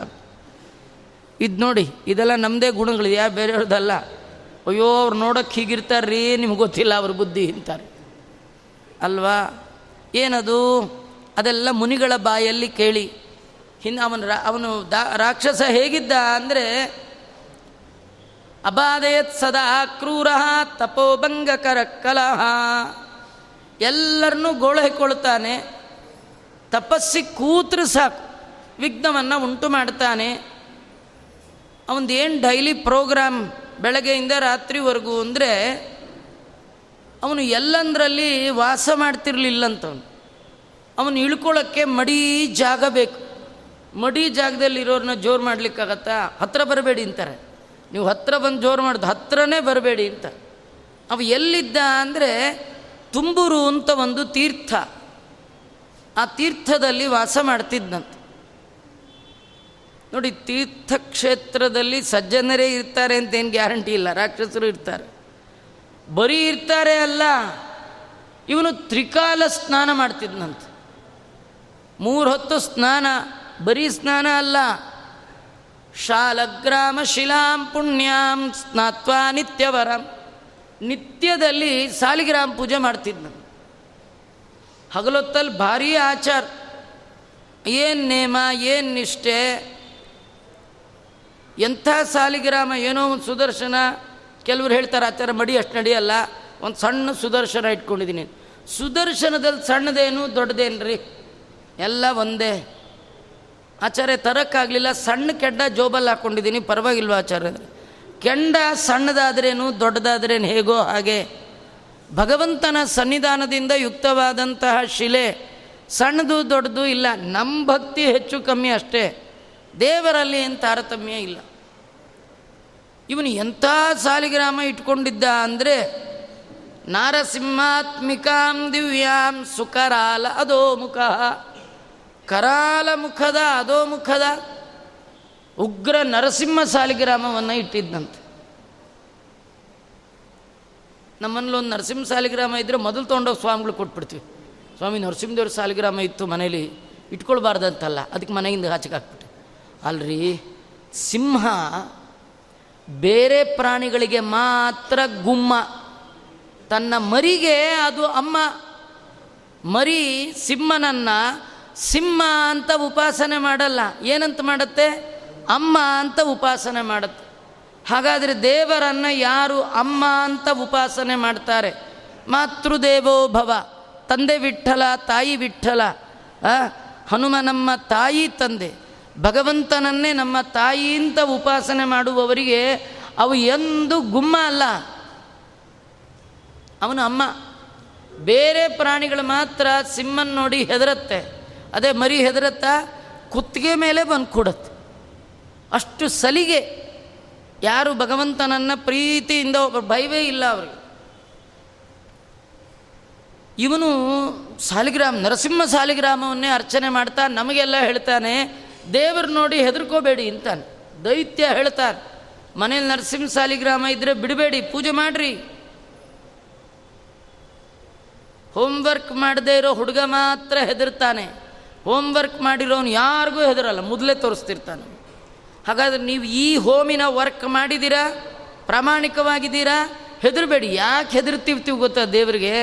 ಇದು ನೋಡಿ, ಇದೆಲ್ಲ ನಮ್ಮದೇ ಗುಣಗಳು ಯಾ ಬೇರೆಯವ್ರದ್ದಲ್ಲ ಅಯ್ಯೋ, ಅವ್ರು ನೋಡೋಕ್ಕೆ ಹೀಗಿರ್ತಾರ್ರೀ, ನಿಮ್ಗೆ ಗೊತ್ತಿಲ್ಲ ಅವ್ರ ಬುದ್ಧಿ ಅಂತಾರೆ. ಅಲ್ವಾ? ಏನದು? ಅದೆಲ್ಲ ಮುನಿಗಳ ಬಾಯಲ್ಲಿ ಕೇಳಿ ಹಿಂದೆ ಅವನು ರಾ, ಅವನು ದಾ, ರಾಕ್ಷಸ ಹೇಗಿದ್ದ ಅಂದರೆ, ಅಬಾಧಯತ್ ಸದಾ ಕ್ರೂರ ತಪೋಭಂಗಕರ ಕಲಹ. ಎಲ್ಲರನ್ನೂ ಗೋಳು ಹಾಕೊಳ್ತಾನೆ ತಪಸ್ಸಿ ಕೂತ್ರ ಸಾಕು. ವಿಘ್ನವನ್ನು ಉಂಟು ಮಾಡ್ತಾನೆ. ಅವನದು ಏನು ಡೈಲಿ ಪ್ರೋಗ್ರಾಮ್ ಬೆಳಗ್ಗೆಯಿಂದ ರಾತ್ರಿವರೆಗೂ ಅಂದರೆ, ಅವನು ಎಲ್ಲಂದ್ರಲ್ಲಿ ವಾಸ ಮಾಡ್ತಿರ್ಲಿಲ್ಲಂತವನು. ಅವನು ಇಳ್ಕೊಳ್ಳೋಕ್ಕೆ ಮಡಿ ಜಾಗ ಬೇಕು. ಮಡಿ ಜಾಗದಲ್ಲಿ ಇರೋರನ್ನ ಜೋರು ಮಾಡಲಿಕ್ಕಾಗತ್ತಾ? ಹತ್ರ ಬರಬೇಡಿ ಅಂತಾರೆ. ನೀವು ಹತ್ರ ಬಂದು ಜೋರು ಮಾಡೋದು, ಹತ್ರನೇ ಬರಬೇಡಿ ಅಂತ. ಅವ ಎಲ್ಲಿದ್ದ ಅಂದರೆ ತುಂಬುರು ಅಂತ ಒಂದು ತೀರ್ಥ. ಆ ತೀರ್ಥದಲ್ಲಿ ವಾಸ ಮಾಡ್ತಿದ್ದಂತೆ ನೋಡಿ, ತೀರ್ಥಕ್ಷೇತ್ರದಲ್ಲಿ ಸಜ್ಜನರೇ ಇರ್ತಾರೆ ಅಂತ ಏನು ಗ್ಯಾರಂಟಿ ಇಲ್ಲ, ರಾಕ್ಷಸರು ಇರ್ತಾರೆ. ಬರೀ ಇರ್ತಾರೆ ಅಲ್ಲ, ಇವನು ತ್ರಿಕಾಲ ಸ್ನಾನ ಮಾಡ್ತಿದ್ನಂತೆ. ಮೂರು ಹೊತ್ತು ಸ್ನಾನ, ಬರೀ ಸ್ನಾನ ಅಲ್ಲ. ಶಾಲಗ್ರಾಮ ಶಿಲಾಂ ಪುಣ್ಯಾಂ ಸ್ನಾತ್ವಾ ನಿತ್ಯವರಂ. ನಿತ್ಯದಲ್ಲಿ ಸಾಲಿಗ್ರಾಮ ಪೂಜೆ ಮಾಡ್ತಿದ್ನು ಹಗಲೊತ್ತಲ್ಲಿ ಭಾರೀ ಆಚಾರ. ಏನು ನೇಮ, ಏನು ನಿಷ್ಠೆ? ಎಂಥ ಸಾಲಿಗ್ರಾಮ, ಏನೋ ಒಂದು ಸುದರ್ಶನ? ಕೆಲವರು ಹೇಳ್ತಾರೆ ಆಚಾರ ಮಡಿ ಅಷ್ಟು ನಡೆಯಲ್ಲ. ಒಂದು ಸಣ್ಣ ಸುದರ್ಶನ ಇಟ್ಕೊಂಡಿದ್ದೀನಿ. ಸುದರ್ಶನದಲ್ಲಿ ಸಣ್ಣದೇನು ದೊಡ್ಡದೇನು ರೀ ಎಲ್ಲ ಒಂದೇ. ಆಚಾರ್ಯ, ತರೋಕ್ಕಾಗಲಿಲ್ಲ. ಸಣ್ಣ ಕೆಡ್ಡ ಜೋಬಲ್ಲಿ ಹಾಕ್ಕೊಂಡಿದ್ದೀನಿ ಪರವಾಗಿಲ್ವ ಆಚಾರ್ಯ? ಕೆಂಡ ಸಣ್ಣದಾದ್ರೇನು, ದೊಡ್ಡದಾದ್ರೇನು ಹೇಗೋ ಹಾಗೆ. ಭಗವಂತನ ಸನ್ನಿಧಾನದಿಂದ ಯುಕ್ತವಾದಂತಹ ಶಿಲೆ ಸಣ್ಣದು ದೊಡ್ಡದು ಇಲ್ಲ. ನಮ್ಮ ಭಕ್ತಿ ಹೆಚ್ಚು ಕಮ್ಮಿ ಅಷ್ಟೇ. ದೇವರಲ್ಲಿ ಏನು ತಾರತಮ್ಯ ಇಲ್ಲ. ಇವನು ಎಂಥ ಸಾಲಿಗ್ರಾಮ ಇಟ್ಕೊಂಡಿದ್ದ ಅಂದರೆ, ನಾರಸಿಂಹಾತ್ಮಿಕಾಂ ದಿವ್ಯಾಂ ಸುಕರಾಲ ಅದೋ ಮುಖ ಕರಾಲ ಮುಖದ, ಅದೋ ಮುಖದ ಉಗ್ರ ನರಸಿಂಹ ಸಾಲಿಗ್ರಾಮವನ್ನು ಇಟ್ಟಿದ್ದಂತೆ ಒಂದು ನರಸಿಂಹ ಸಾಲಿಗ್ರಾಮ ಇದ್ದರೆ ಮೊದಲು ತೊಗೊಂಡೋಗಿ ಸ್ವಾಮಿಗಳು ಕೊಟ್ಬಿಡ್ತೀವಿ. ಸ್ವಾಮಿ, ನರಸಿಂಹದೇವ್ರ ಸಾಲಿಗ್ರಾಮ ಇತ್ತು ಮನೇಲಿ, ಇಟ್ಕೊಳ್ಬಾರ್ದಂತಲ್ಲ, ಅದಕ್ಕೆ ಮನೆಯಿಂದ ಆಚೆಗೆ ಹಾಕ್ಬಿಟ್ಟು. ಅಲ್ರಿ, ಸಿಂಹ ಬೇರೆ ಪ್ರಾಣಿಗಳಿಗೆ ಮಾತ್ರ ಗುಮ್ಮ. ತನ್ನ ಮರಿಗೆ ಅದು ಅಮ್ಮ. ಮರಿ ಸಿಂಹನನ್ನ ಸಿಂಹ ಅಂತ ಉಪಾಸನೆ ಮಾಡಲ್ಲ. ಏನಂತ ಮಾಡುತ್ತೆ? ಅಮ್ಮ ಅಂತ ಉಪಾಸನೆ ಮಾಡುತ್ತೆ. ಹಾಗಾದರೆ ದೇವರನ್ನು ಯಾರು ಅಮ್ಮ ಅಂತ ಉಪಾಸನೆ ಮಾಡ್ತಾರೆ? ಮಾತೃದೇವೋ ಭವ. ತಂದೆ ವಿಠಲ, ತಾಯಿ ವಿಠಲ. ಹನುಮ ನಮ್ಮ ತಾಯಿ ತಂದೆ. ಭಗವಂತನನ್ನೇ ನಮ್ಮ ತಾಯಿ ಅಂತ ಉಪಾಸನೆ ಮಾಡುವವರಿಗೆ ಅವು ಎಂದು ಗುಮ್ಮ ಅಲ್ಲ. ಅವನು ಅಮ್ಮ. ಬೇರೆ ಪ್ರಾಣಿಗಳು ಮಾತ್ರ ಸಿಂಹನ್ ನೋಡಿ ಹೆದರತ್ತೆ. ಅದೇ ಮರಿ ಹೆದರತ್ತಾ, ಕುತ್ತಿಗೆ ಮೇಲೆ ಬಂದು ಕೊಡತ್ತೆ ಅಷ್ಟು ಸಲಿಗೆ ಯಾರು ಭಗವಂತನನ್ನು ಪ್ರೀತಿಯಿಂದ ಒಬ್ಬ ಭಯವೇ ಇಲ್ಲ ಅವರಿಗೆ. ಇವನು ಸಾಲಿಗ್ರಾಮ, ನರಸಿಂಹ ಸಾಲಿಗ್ರಾಮವನ್ನೇ ಅರ್ಚನೆ ಮಾಡ್ತಾ ನಮಗೆಲ್ಲ ಹೇಳ್ತಾನೆ, ದೇವರು ನೋಡಿ ಹೆದರ್ಕೋಬೇಡಿ ಅಂತಾನೆ. ದೈತ್ಯ ಹೇಳ್ತಾನೆ, ಮನೇಲಿ ನರಸಿಂಹ ಸಾಲಿಗ್ರಾಮ ಇದ್ದರೆ ಬಿಡಬೇಡಿ, ಪೂಜೆ ಮಾಡ್ರಿ. ಹೋಮ್ವರ್ಕ್ ಮಾಡದೇ ಇರೋ ಹುಡುಗ ಮಾತ್ರ ಹೆದರ್ತಾನೆ. ಹೋಮ್ವರ್ಕ್ ಮಾಡಿರೋನು ಯಾರಿಗೂ ಹೆದರಲ್ಲ, ಮೊದಲೇ ತೋರಿಸ್ತಿರ್ತಾನೆ. ಹಾಗಾದ್ರೆ ನೀವು ಈ ಹೋಮಿನ ವರ್ಕ್ ಮಾಡಿದ್ದೀರಾ ಪ್ರಾಮಾಣಿಕವಾಗಿದ್ದೀರಾ? ಹೆದರಬೇಡಿ, ಯಾಕೆ ಹೆದರ್ತಿರ್ತೀವಿ ಗೊತ್ತಾ ದೇವರಿಗೆ?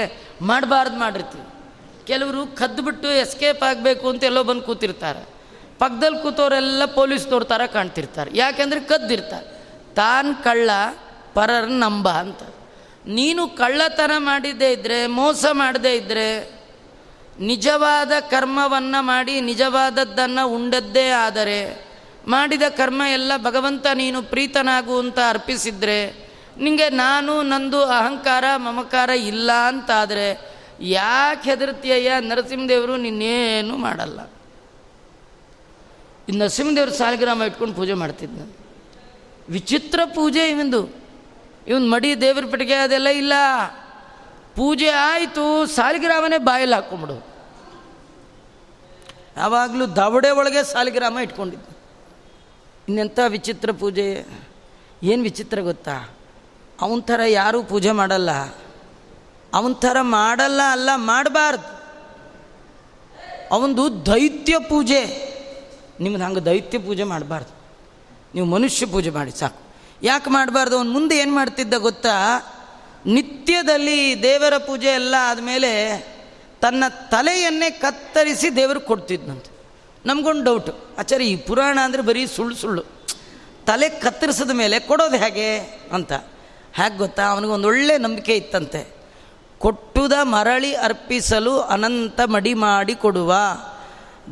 ಮಾಡಬಾರ್ದು ಮಾಡಿರ್ತೀವಿ. ಕೆಲವರು ಕದ್ದುಬಿಟ್ಟು ಎಸ್ಕೇಪ್ ಆಗಬೇಕು ಅಂತ ಎಲ್ಲೋ ಬಂದು ಕೂತಿರ್ತಾರೆ. ಪಕ್ಕದಲ್ಲಿ ಕೂತವರೆಲ್ಲ ಪೊಲೀಸ್ನವ್ರ ಥರ ಕಾಣ್ತಿರ್ತಾರೆ. ಯಾಕೆಂದರೆ ಕದ್ದಿರ್ತಾರೆ. ತಾನು ಕಳ್ಳ, ಪರರ್ ನಂಬ ಅಂತ. ನೀನು ಕಳ್ಳತನ ಮಾಡಿದ್ದೇ ಇದ್ದರೆ ಮೋಸ ಮಾಡದೇ ಇದ್ದರೆ ನಿಜವಾದ ಕರ್ಮವನ್ನು ಮಾಡಿ ನಿಜವಾದದ್ದನ್ನು ಉಂಡದ್ದೇ ಆದರೆ ಮಾಡಿದ ಕರ್ಮ ಎಲ್ಲ ಭಗವಂತ ನೀನು ಪ್ರೀತನಾಗು ಅಂತ ಅರ್ಪಿಸಿದರೆ ನಿಮಗೆ ನಾನು ನಂದು ಅಹಂಕಾರ ಮಮಕಾರ ಇಲ್ಲ ಅಂತಾದರೆ ಯಾಕೆ ಹೆದರ್ತೀಯ ನರಸಿಂಹದೇವರು ನಿನ್ನೇನು ಮಾಡಲ್ಲ. ಈ ನರಸಿಂಹದೇವ್ರ ಸಾಲಿಗ್ರಾಮ ಇಟ್ಕೊಂಡು ಪೂಜೆ ಮಾಡ್ತಿದ್ದ. ವಿಚಿತ್ರ ಪೂಜೆ ಇವಂದು. ಇವನು ಮಡಿ ದೇವ್ರ ಪೆಟ್ಟಿಗೆ ಅದೆಲ್ಲ ಇಲ್ಲ. ಪೂಜೆ ಆಯಿತು, ಸಾಲಿಗ್ರಾಮನೇ ಬಾಯಲ್ಲಿ ಹಾಕ್ಕೊಂಬಿಡು ಯಾವಾಗಲೂ ದವಡೆ ಒಳಗೆ ಸಾಲಿಗ್ರಾಮ ಇಟ್ಕೊಂಡಿದ್ದ. ಇನ್ನೆಂಥ ವಿಚಿತ್ರ ಪೂಜೆ? ಏನು ವಿಚಿತ್ರ ಗೊತ್ತಾ? ಅವನ ಥರ ಯಾರೂ ಪೂಜೆ ಮಾಡಲ್ಲ. ಅವನ ಥರ ಮಾಡಲ್ಲ ಅಲ್ಲ, ಮಾಡಬಾರ್ದು. ಅವನದು ದೈತ್ಯ ಪೂಜೆ. ನಿಮ್ದು ಹಂಗೆ ದೈತ್ಯ ಪೂಜೆ ಮಾಡಬಾರ್ದು. ನೀವು ಮನುಷ್ಯ ಪೂಜೆ ಮಾಡಿ ಸಾಕು. ಯಾಕೆ ಮಾಡಬಾರ್ದು? ಅವನು ಮುಂದೆ ಏನು ಮಾಡ್ತಿದ್ದ ಗೊತ್ತಾ? ನಿತ್ಯದಲ್ಲಿ ದೇವರ ಪೂಜೆ ಎಲ್ಲ ಆದಮೇಲೆ ತನ್ನ ತಲೆಯನ್ನೇ ಕತ್ತರಿಸಿ ದೇವ್ರಿಗೆ ಕೊಡ್ತಿದ್ನಂತೆ. ನಮಗೊಂದು ಡೌಟು ಆಚಾರ್ಯ, ಈ ಪುರಾಣ ಅಂದರೆ ಬರೀ ಸುಳ್ಳು ಸುಳ್ಳು. ತಲೆ ಕತ್ತರಿಸಿದ ಮೇಲೆ ಕೊಡೋದು ಹೇಗೆ ಅಂತ. ಹೇಗೆ ಗೊತ್ತಾ? ಅವನಿಗೊಂದು ಒಳ್ಳೆ ನಂಬಿಕೆ ಇತ್ತಂತೆ. ಕೊಟ್ಟುದ ಮರಳಿ ಅರ್ಪಿಸಲು ಅನಂತ ಮಡಿ ಮಾಡಿ ಕೊಡುವ.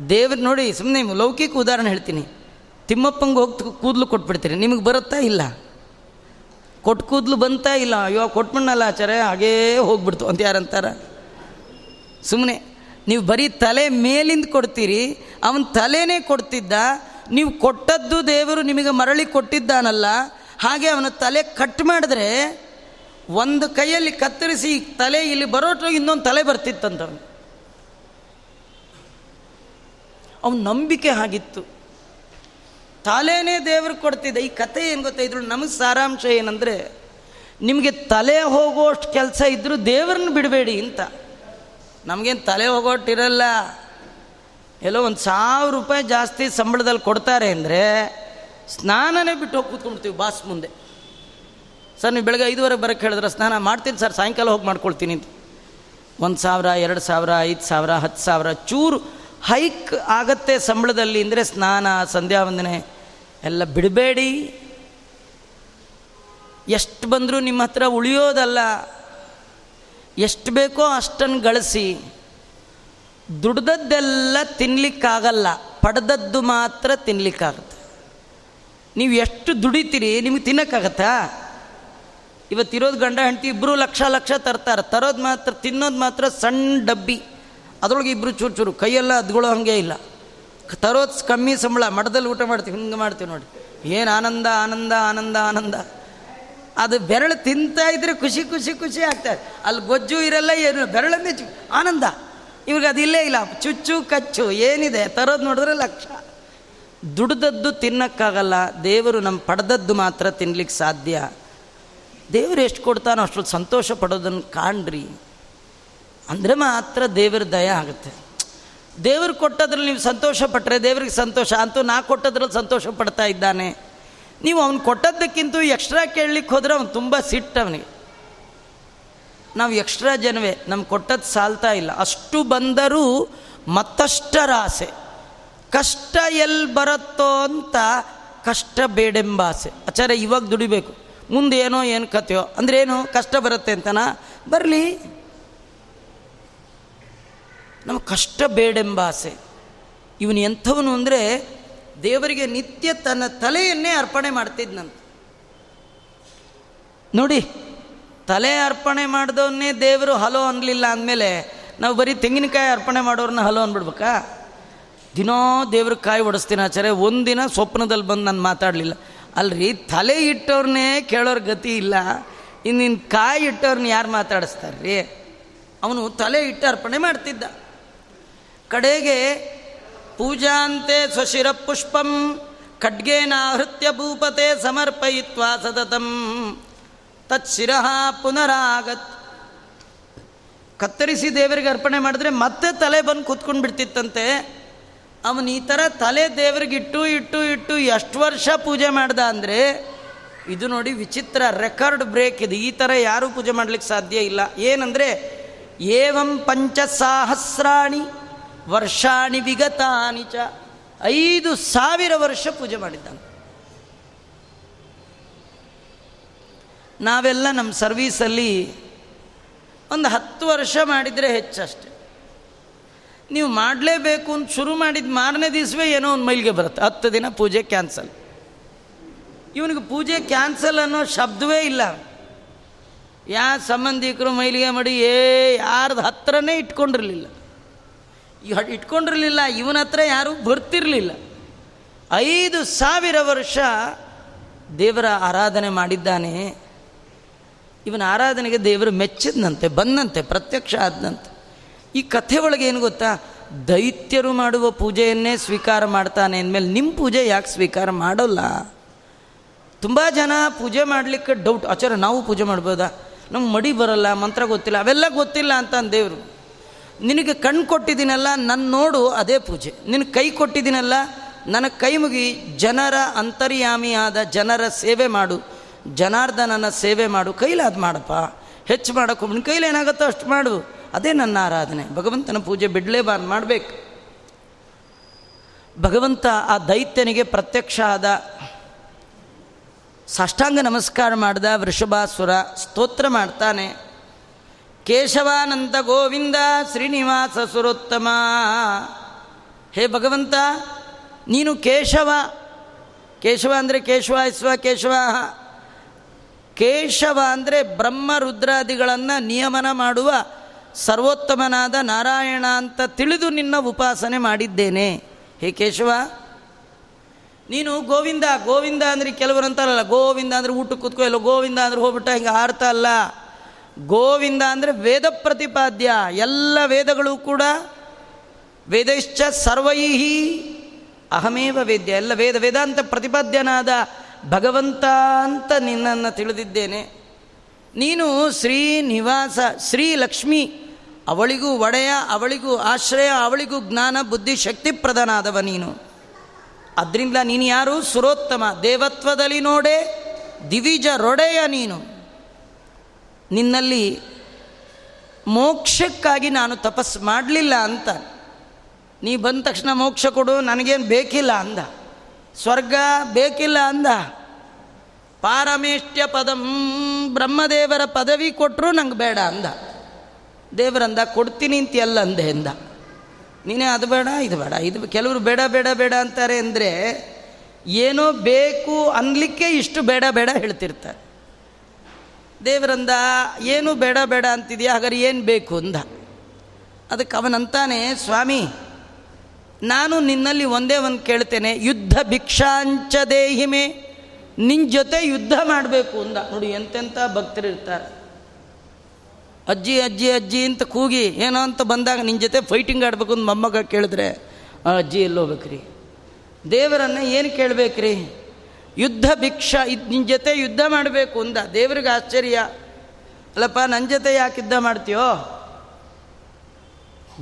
ದೇವ್ರ ನೋಡಿ ಸುಮ್ಮನೆ ಲೌಕಿಕ ಉದಾಹರಣೆ ಹೇಳ್ತೀನಿ. ತಿಮ್ಮಪ್ಪಂಗೆ ಹೋಗಿ ಕೂದಲು ಕೊಟ್ಬಿಡ್ತೀರಿ. ನಿಮಗೆ ಬರುತ್ತಾ ಇಲ್ಲ? ಕೊಟ್ಟು ಕೂದಲು ಬಂತಾ ಇಲ್ಲ. ಅಯ್ಯೋ ಕೊಟ್ಬಿಡ್ನಲ್ಲ ಆಚಾರ್ಯ, ಹಾಗೇ ಹೋಗ್ಬಿಡ್ತು. ಅಂತ ಯಾರಂತಾರ? ಸುಮ್ಮನೆ ನೀವು ಬರೀ ತಲೆ ಮೇಲಿಂದ ಕೊಡ್ತೀರಿ, ಅವನ ತಲೆನೇ ಕೊಡ್ತಿದ್ದ. ನೀವು ಕೊಟ್ಟದ್ದು ದೇವರು ನಿಮಗೆ ಮರಳಿ ಕೊಟ್ಟಿದ್ದಾನಲ್ಲ, ಹಾಗೆ ಅವನ ತಲೆ ಕಟ್ ಮಾಡಿದ್ರೆ ಒಂದು ಕೈಯಲ್ಲಿ ಕತ್ತರಿಸಿ ತಲೆ ಇಲ್ಲಿ ಬರೋಟ್ರು ಇನ್ನೊಂದು ತಲೆ ಬರ್ತಿತ್ತಂತವನು. ಅವನ ನಂಬಿಕೆ ಹಾಗಿತ್ತು. ತಲೆನೇ ದೇವ್ರಿಗೆ ಕೊಡ್ತಿದ್ದೆ. ಈ ಕತೆ ಏನು ಗೊತ್ತಾ? ಇದ್ರು ನಮಗೆ ಸಾರಾಂಶ ಏನಂದರೆ, ನಿಮಗೆ ತಲೆ ಹೋಗೋಷ್ಟು ಕೆಲಸ ಇದ್ದರೂ ದೇವ್ರನ್ನ ಬಿಡಬೇಡಿ ಅಂತ. ನಮಗೇನು ತಲೆ ಹೋಗೋಟ್ಟಿರಲ್ಲ ಎಲ್ಲೋ ಒಂದು ಸಾವಿರ ರೂಪಾಯಿ ಜಾಸ್ತಿ ಸಂಬಳದಲ್ಲಿ ಕೊಡ್ತಾರೆ ಅಂದರೆ, ಸ್ನಾನನೇ ಬಿಟ್ಟು ಹೋಗಿ ಕೂತ್ಕೊಂಡ್ಬಿಡ್ತೀವಿ ಬಾಸ್ ಮುಂದೆ. ಸರ್, ನೀವು ಬೆಳಗ್ಗೆ ಐದುವರೆಗೆ ಬರೋಕ್ಕೆ ಹೇಳಿದ್ರೆ, ಸ್ನಾನ ಮಾಡ್ತೀನಿ ಸರ್, ಸಾಯಂಕಾಲ ಹೋಗಿ ಮಾಡ್ಕೊಳ್ತೀನಿ ಅಂತ. ಒಂದು ಸಾವಿರ, ಎರಡು ಸಾವಿರ, ಐದು ಸಾವಿರ, ಹತ್ತು ಸಾವಿರ, ಚೂರು ಹೈಕ್ ಆಗತ್ತೆ ಸಂಬಳದಲ್ಲಿ ಅಂದರೆ ಸ್ನಾನ ಸಂಧ್ಯಾ ವಂದನೆ ಎಲ್ಲ ಬಿಡಬೇಡಿ. ಎಷ್ಟು ಬಂದರೂ ನಿಮ್ಮ ಹತ್ರ ಉಳಿಯೋದಲ್ಲ. ಎಷ್ಟು ಬೇಕೋ ಅಷ್ಟನ್ನು ಗಳಿಸಿ. ದುಡ್ದದ್ದೆಲ್ಲ ತಿನ್ನಲಿಕ್ಕಾಗಲ್ಲ ಪಡೆದದ್ದು ಮಾತ್ರ ತಿನ್ನಲಿಕ್ಕಾಗತ್ತೆ ನೀವು ಎಷ್ಟು ದುಡಿತೀರಿ ನಿಮಗೆ ತಿನ್ನೋಕ್ಕಾಗತ್ತಾ? ಇವತ್ತಿರೋದು ಗಂಡ, ಹೆಂಡತಿ ಇಬ್ಬರು ಲಕ್ಷ ಲಕ್ಷ ತರ್ತಾರೆ. ತರೋದು ಮಾತ್ರ, ತಿನ್ನೋದು ಮಾತ್ರ ಸಣ್ಣ ಡಬ್ಬಿ. ಅದರೊಳಗೆ ಇಬ್ಬರು ಚೂರು ಚೂರು. ಕೈಯೆಲ್ಲ ಅದ್ಗಳೋ ಹಾಗೆ ಇಲ್ಲ. ತರೋದು ಕಮ್ಮಿ ಸಂಬಳ, ಮಠದಲ್ಲಿ ಊಟ ಮಾಡ್ತೀವಿ, ಹಿಂಗೆ ಮಾಡ್ತೀವಿ ನೋಡಿ. ಏನು ಆನಂದ ಆನಂದ ಆನಂದ ಆನಂದ. ಅದು ಬೆರಳು ತಿಂತಾ ಇದ್ರೆ ಖುಷಿ ಖುಷಿ ಖುಷಿ ಆಗ್ತಾರೆ ಅಲ್ಲಿ ಗೊಜ್ಜು ಇರಲ್ಲ, ಏನು ಬೆರಳನ್ನೇ ಆನಂದ. ಇವಾಗ ಅದಿಲ್ಲೇ ಇಲ್ಲ ಚುಚ್ಚು, ಕಚ್ಚು, ಏನಿದೆ? ತರೋದು ನೋಡಿದ್ರೆ ಲಕ್ಷ. ದುಡ್ದದ್ದು ತಿನ್ನಕ್ಕಾಗಲ್ಲ. ದೇವರು ನಮ್ಮ ಪಡೆದದ್ದು ಮಾತ್ರ ತಿನ್ಲಿಕ್ಕೆ ಸಾಧ್ಯ. ದೇವರು ಎಷ್ಟು ಕೊಡ್ತಾನೋ ಅಷ್ಟು ಸಂತೋಷ ಪಡೋದನ್ನು ಕಾಣ್ರಿ. ಅಂದರೆ ಮಾತ್ರ ದೇವರ ದಯ ಆಗುತ್ತೆ. ದೇವರು ಕೊಟ್ಟದ್ರಲ್ಲಿ ನೀವು ಸಂತೋಷ ಪಟ್ಟರೆ ದೇವ್ರಿಗೆ ಸಂತೋಷ ಅಂತೂ ನಾ ಕೊಟ್ಟದ್ರಲ್ಲಿ ಸಂತೋಷ ಪಡ್ತಾ ಇದ್ದಾನೆ. ನೀವು ಅವ್ನು ಕೊಟ್ಟದ್ದಕ್ಕಿಂತ ಎಕ್ಸ್ಟ್ರಾ ಕೇಳಲಿಕ್ಕೆ ಹೋದ್ರೆ ಅವ್ನು ತುಂಬ ಸಿಟ್ಟು ಅವನಿಗೆ ನಾವು ಎಕ್ಸ್ಟ್ರಾ ಜನವೇ ನಮ್ಗೆ ಕೊಟ್ಟದ್ದು ಸಾಲ್ತಾ ಇಲ್ಲ. ಅಷ್ಟು ಬಂದರೂ ಮತ್ತಷ್ಟರ ಆಸೆ. ಕಷ್ಟ ಎಲ್ಲಿ ಬರುತ್ತೋ ಅಂತ ಕಷ್ಟ ಬೇಡೆಂಬ ಆಸೆ. ಆಚಾರ್ಯ, ಇವಾಗ ದುಡಿಬೇಕು. ಮುಂದೆ ಏನೋ ಏನು ಕತೆಯೋ ಅಂದ್ರೆ ಏನು ಕಷ್ಟ ಬರುತ್ತೆ ಅಂತನಾ? ಬರಲಿ. ನಮಗೆ ಕಷ್ಟ ಬೇಡೆಂಬ ಆಸೆ. ಇವನು ಎಂಥವನು ಅಂದರೆ ದೇವರಿಗೆ ನಿತ್ಯ ತನ್ನ ತಲೆಯನ್ನೇ ಅರ್ಪಣೆ ಮಾಡ್ತಿದ್ನಂತ. ನೋಡಿ, ತಲೆ ಅರ್ಪಣೆ ಮಾಡಿದವನ್ನೇ ದೇವರು ಹಲೋ ಅನ್ನಲಿಲ್ಲ ಅಂದಮೇಲೆ ನಾವು ಬರೀ ತೆಂಗಿನಕಾಯಿ ಅರ್ಪಣೆ ಮಾಡೋರನ್ನ ಹಲೋ ಅಂದ್ಬಿಡ್ಬೇಕಾ ದಿನೋ ದೇವ್ರ ಕಾಯಿ ಒಡಿಸ್ತೀನಿ ಆಚಾರ್ಯ, ಒಂದಿನ ಸ್ವಪ್ನದಲ್ಲಿ ಬಂದು ನಾನು ಮಾತಾಡಲಿಲ್ಲ. ಅಲ್ರಿ, ತಲೆ ಇಟ್ಟವ್ರನ್ನೇ ಕೇಳೋರ ಗತಿ ಇಲ್ಲ. ಇನ್ನಿನ್ ಕಾಯಿ ಇಟ್ಟವ್ರನ್ನ ಯಾರು ಮಾತಾಡಿಸ್ತಾರ್ರಿ? ಅವನು ತಲೆ ಇಟ್ಟು ಅರ್ಪಣೆ ಮಾಡ್ತಿದ್ದ. ಕಡೆಗೆ ಪೂಜಾಂತೆ ಸ್ವಶಿರ ಪುಷ್ಪಂ ಖಡ್ಗೇನಾಹೃತ್ಯ ಭೂಪತೆ ಸಮರ್ಪಯಿತ್ವಾ ಸತತಂ. ತತ್ಶಿರಃ ಪುನರಾಗತ್. ಕತ್ತರಿಸಿ ದೇವರಿಗೆ ಅರ್ಪಣೆ ಮಾಡಿದ್ರೆ ಮತ್ತೆ ತಲೆ ಬಂದು ಕೂತ್ಕೊಂಡು ಬಿಡ್ತಿತ್ತಂತೆ. ಅವನು ಈ ಥರ ತಲೆ ದೇವರಿಗೆ ಇಟ್ಟು ಇಟ್ಟು ಇಟ್ಟು ಎಷ್ಟು ವರ್ಷ ಪೂಜೆ ಮಾಡ್ದ ಅಂದರೆ, ಇದು ನೋಡಿ ವಿಚಿತ್ರ ರೆಕಾರ್ಡ್ ಬ್ರೇಕ್ ಇದು. ಈ ಥರ ಯಾರೂ ಪೂಜೆ ಮಾಡ್ಲಿಕ್ಕೆ ಸಾಧ್ಯ ಇಲ್ಲ. ಏನಂದರೆ, ಏವಂ ಪಂಚಸಾಹಸ್ರಾಣಿ ವರ್ಷಾಣಿ ವಿಗತಾನಿ ಚ. ಐದು ಸಾವಿರ ವರ್ಷ ಪೂಜೆ ಮಾಡಿದ್ದಾನೆ. ನಾವೆಲ್ಲ ನಮ್ಮ ಸರ್ವೀಸಲ್ಲಿ ಒಂದು ಹತ್ತು ವರ್ಷ ಮಾಡಿದರೆ ಹೆಚ್ಚಷ್ಟೆ. ನೀವು ಮಾಡಲೇಬೇಕು ಅಂತ ಶುರು ಮಾಡಿದ ಮಾರನೇ ದಿವಸವೇ ಏನೋ ಒಂದು ಮೈಲಿಗೆ ಬರುತ್ತೆ. ಹತ್ತು ದಿನ ಪೂಜೆ ಕ್ಯಾನ್ಸಲ್. ಇವನಿಗೆ ಪೂಜೆ ಕ್ಯಾನ್ಸಲ್ ಅನ್ನೋ ಶಬ್ದವೇ ಇಲ್ಲ. ಯಾ ಸಂಬಂಧಿಕರು ಮೈಲಿಗೆ ಮಾಡಿ, ಏ, ಯಾರ್ದು ಹತ್ರನೇ ಇಟ್ಕೊಂಡಿರಲಿಲ್ಲ. ಇಟ್ಕೊಂಡಿರಲಿಲ್ಲ, ಇವನ ಹತ್ರ ಯಾರೂ ಬರ್ತಿರಲಿಲ್ಲ. ಐದು ಸಾವಿರ ವರ್ಷ ದೇವರ ಆರಾಧನೆ ಮಾಡಿದ್ದಾನೆ. ಇವನ ಆರಾಧನೆಗೆ ದೇವರು ಮೆಚ್ಚಿದ್ನಂತೆ, ಬಂದಂತೆ, ಪ್ರತ್ಯಕ್ಷ ಆದನಂತೆ. ಈ ಕಥೆ ಒಳಗೆ ಏನು ಗೊತ್ತಾ? ದೈತ್ಯರು ಮಾಡುವ ಪೂಜೆಯನ್ನೇ ಸ್ವೀಕಾರ ಮಾಡ್ತಾನೆ ಅಂದಮೇಲೆ ನಿಮ್ಮ ಪೂಜೆ ಯಾಕೆ ಸ್ವೀಕಾರ ಮಾಡೋಲ್ಲ? ತುಂಬ ಜನ ಪೂಜೆ ಮಾಡಲಿಕ್ಕೆ ಡೌಟ್ ಆಚಾರ ನಾವು ಪೂಜೆ ಮಾಡ್ಬೋದಾ? ನಮ್ಗೆ ಮಡಿ ಬರಲ್ಲ, ಮಂತ್ರ ಗೊತ್ತಿಲ್ಲ, ಅವೆಲ್ಲ ಗೊತ್ತಿಲ್ಲ ಅಂತ ದೇವರು. ನಿನಗೆ ಕಣ್ಣು ಕೊಟ್ಟಿದ್ದೀನಲ್ಲ ನನ್ನ ನೋಡು ಅದೇ ಪೂಜೆ. ನಿನಗೆ ಕೈ ಕೊಟ್ಟಿದ್ದೀನಲ್ಲ, ನನ್ನ ಕೈ ಮುಗಿ ಜನರ ಅಂತರ್ಯಾಮಿಯಾದ ಜನರ ಸೇವೆ ಮಾಡು. ಜನಾರ್ದನನ ಸೇವೆ ಮಾಡು. ಕೈಲಾದ ಮಾಡಪ್ಪ. ಹೆಚ್ಚು ಮಾಡಕ್ಕೂ ನಿನ್ನ ಕೈಲಿ ಏನಾಗುತ್ತೋ ಅಷ್ಟು ಮಾಡು. ಅದೇ ನನ್ನ ಆರಾಧನೆ. ಭಗವಂತನ ಪೂಜೆ ಬಿಡಲೇಬಾರ್ದು ಮಾಡಬೇಕು. ಭಗವಂತ ಆ ದೈತ್ಯನಿಗೆ ಪ್ರತ್ಯಕ್ಷ ಆದ ಸಾಷ್ಟಾಂಗ ನಮಸ್ಕಾರ ಮಾಡಿದ ವೃಷಭಾಸುರ ಸ್ತೋತ್ರ ಮಾಡ್ತಾನೆ. ಕೇಶವಾನಂದ ಗೋವಿಂದ ಶ್ರೀನಿವಾಸ ಸುರೋತ್ತಮ. ಹೇ ಭಗವಂತ, ನೀನು ಕೇಶವ. ಕೇಶವ ಅಂದರೆ ಕೇಶವ ಇಸ್ವ ಕೇಶವ. ಕೇಶವ ಅಂದರೆ ಬ್ರಹ್ಮ ರುದ್ರಾದಿಗಳನ್ನು ನಿಯಮನ ಮಾಡುವ ಸರ್ವೋತ್ತಮನಾದ ನಾರಾಯಣ ಅಂತ ತಿಳಿದು ನಿನ್ನ ಉಪಾಸನೆ ಮಾಡಿದ್ದೇನೆ. ಹೇ ಕೇಶವ, ನೀನು ಗೋವಿಂದ ಗೋವಿಂದ ಅಂದರೆ ಕೆಲವರು ಅಂತಾರಲ್ಲ, ಗೋವಿಂದ ಅಂದರೆ ಊಟಕ್ಕೆ ಕೂತ್ಕೋ ಗೋವಿಂದ ಅಂದರೆ ಹೋಗ್ಬಿಟ್ಟ, ಹಿಂಗೆ ಆರ್ತಾ ಅಲ್ಲ. ಗೋವಿಂದ ಅಂದರೆ ವೇದ ಪ್ರತಿಪಾದ್ಯ. ಎಲ್ಲ ವೇದಗಳು ಕೂಡ ವೇದಶ್ಚ ಸರ್ವೈಹಿ ಅಹಮೇವ ವೇದ್ಯ. ಎಲ್ಲ ವೇದ ವೇದಾಂತ ಪ್ರತಿಪಾದ್ಯನಾದ ಭಗವಂತ ಅಂತ ನಿನ್ನನ್ನು ತಿಳಿದಿದ್ದೇನೆ. ನೀನು ಶ್ರೀನಿವಾಸ, ಶ್ರೀಲಕ್ಷ್ಮಿ ಶ್ರೀ ಲಕ್ಷ್ಮಿ ಅವಳಿಗೂ ಒಡೆಯ, ಅವಳಿಗೂ ಆಶ್ರಯ, ಅವಳಿಗೂ ಜ್ಞಾನ, ಬುದ್ಧಿ, ಶಕ್ತಿ ಪ್ರಧಾನಾದವ ನೀನು. ಅದರಿಂದ ನೀನು ಯಾರು? ಸುರೋತ್ತಮ, ದೇವತ್ವದಲ್ಲಿ ನೋಡೆ, ದಿವಿಜ ರೊಡೆಯ ನೀನು. ನಿನ್ನಲ್ಲಿ ಮೋಕ್ಷಕ್ಕಾಗಿ ನಾನು ತಪಸ್ಸು ಮಾಡಲಿಲ್ಲ ಅಂತ. ನೀ ಬಂದ ತಕ್ಷಣ ಮೋಕ್ಷ ಕೊಡು, ನನಗೇನು ಬೇಕಿಲ್ಲ ಅಂದ. ಸ್ವರ್ಗ ಬೇಕಿಲ್ಲ ಅಂದ. ಪಾರಮೇಷ್ಟ್ಯ ಪದಂ ಬ್ರಹ್ಮದೇವರ ಪದವಿ ಕೊಟ್ಟರು ನಂಗೆ ಬೇಡ ಅಂದ. ದೇವರಂದ, ಕೊಡ್ತೀನಿ ಅಂತ ಎಲ್ಲ ಅಂದೆ ಎಂದ. ನೀನೇ ಅದು ಬೇಡ, ಇದು ಬೇಡ, ಇದು ಕೆಲವರು ಬೇಡ ಬೇಡ ಬೇಡ ಅಂತಾರೆ ಅಂದರೆ ಏನೋ ಬೇಕು ಅನ್ಲಿಕ್ಕೆ ಇಷ್ಟು ಬೇಡ ಬೇಡ ಹೇಳ್ತಿರ್ತಾರೆ. ದೇವರಂದ, ಏನು ಬೇಡ ಬೇಡ ಅಂತಿದೆಯಾ? ಹಾಗಾದ್ರೆ ಏನು ಬೇಕು? ಅಂದ. ಅದಕ್ಕೆ ಅವನಂತಾನೆ ಸ್ವಾಮಿ, ನಾನು ನಿನ್ನಲ್ಲಿ ಒಂದೇ ಒಂದು ಕೇಳ್ತೇನೆ. ಯುದ್ಧ ಭಿಕ್ಷಾಂಚ ದೇಹಿಮೆ ನಿನ್ನ ಜೊತೆ ಯುದ್ಧ ಮಾಡಬೇಕು ಅಂದ. ನೋಡಿ, ಎಂತೆಂಥ ಭಕ್ತರಿರ್ತಾರೆ ಅಜ್ಜಿ ಅಜ್ಜಿ ಅಜ್ಜಿ ಅಂತ ಕೂಗಿ, ಏನೋ ಅಂತ ಬಂದಾಗ ನಿನ್ನ ಜೊತೆ ಫೈಟಿಂಗ್ ಆಡ್ಬೇಕು ಅಂತ ಮೊಮ್ಮಗ ಕೇಳಿದ್ರೆ, ಆ, ಅಜ್ಜಿ ಎಲ್ಲೋಗ್ಬೇಕ್ರಿ. ದೇವರನ್ನ ಏನು ಕೇಳಬೇಕ್ರಿ? ಯುದ್ಧ ಭಿಕ್ಷ, ಇದು ನಿನ್ನ ಜೊತೆ ಯುದ್ಧ ಮಾಡಬೇಕು ಅಂದ. ದೇವ್ರಿಗೆ ಆಶ್ಚರ್ಯ. ಅಲ್ಲಪ್ಪ ನನ್ನ ಜೊತೆ ಯಾಕೆ ಯುದ್ಧ ಮಾಡ್ತೀಯೋ?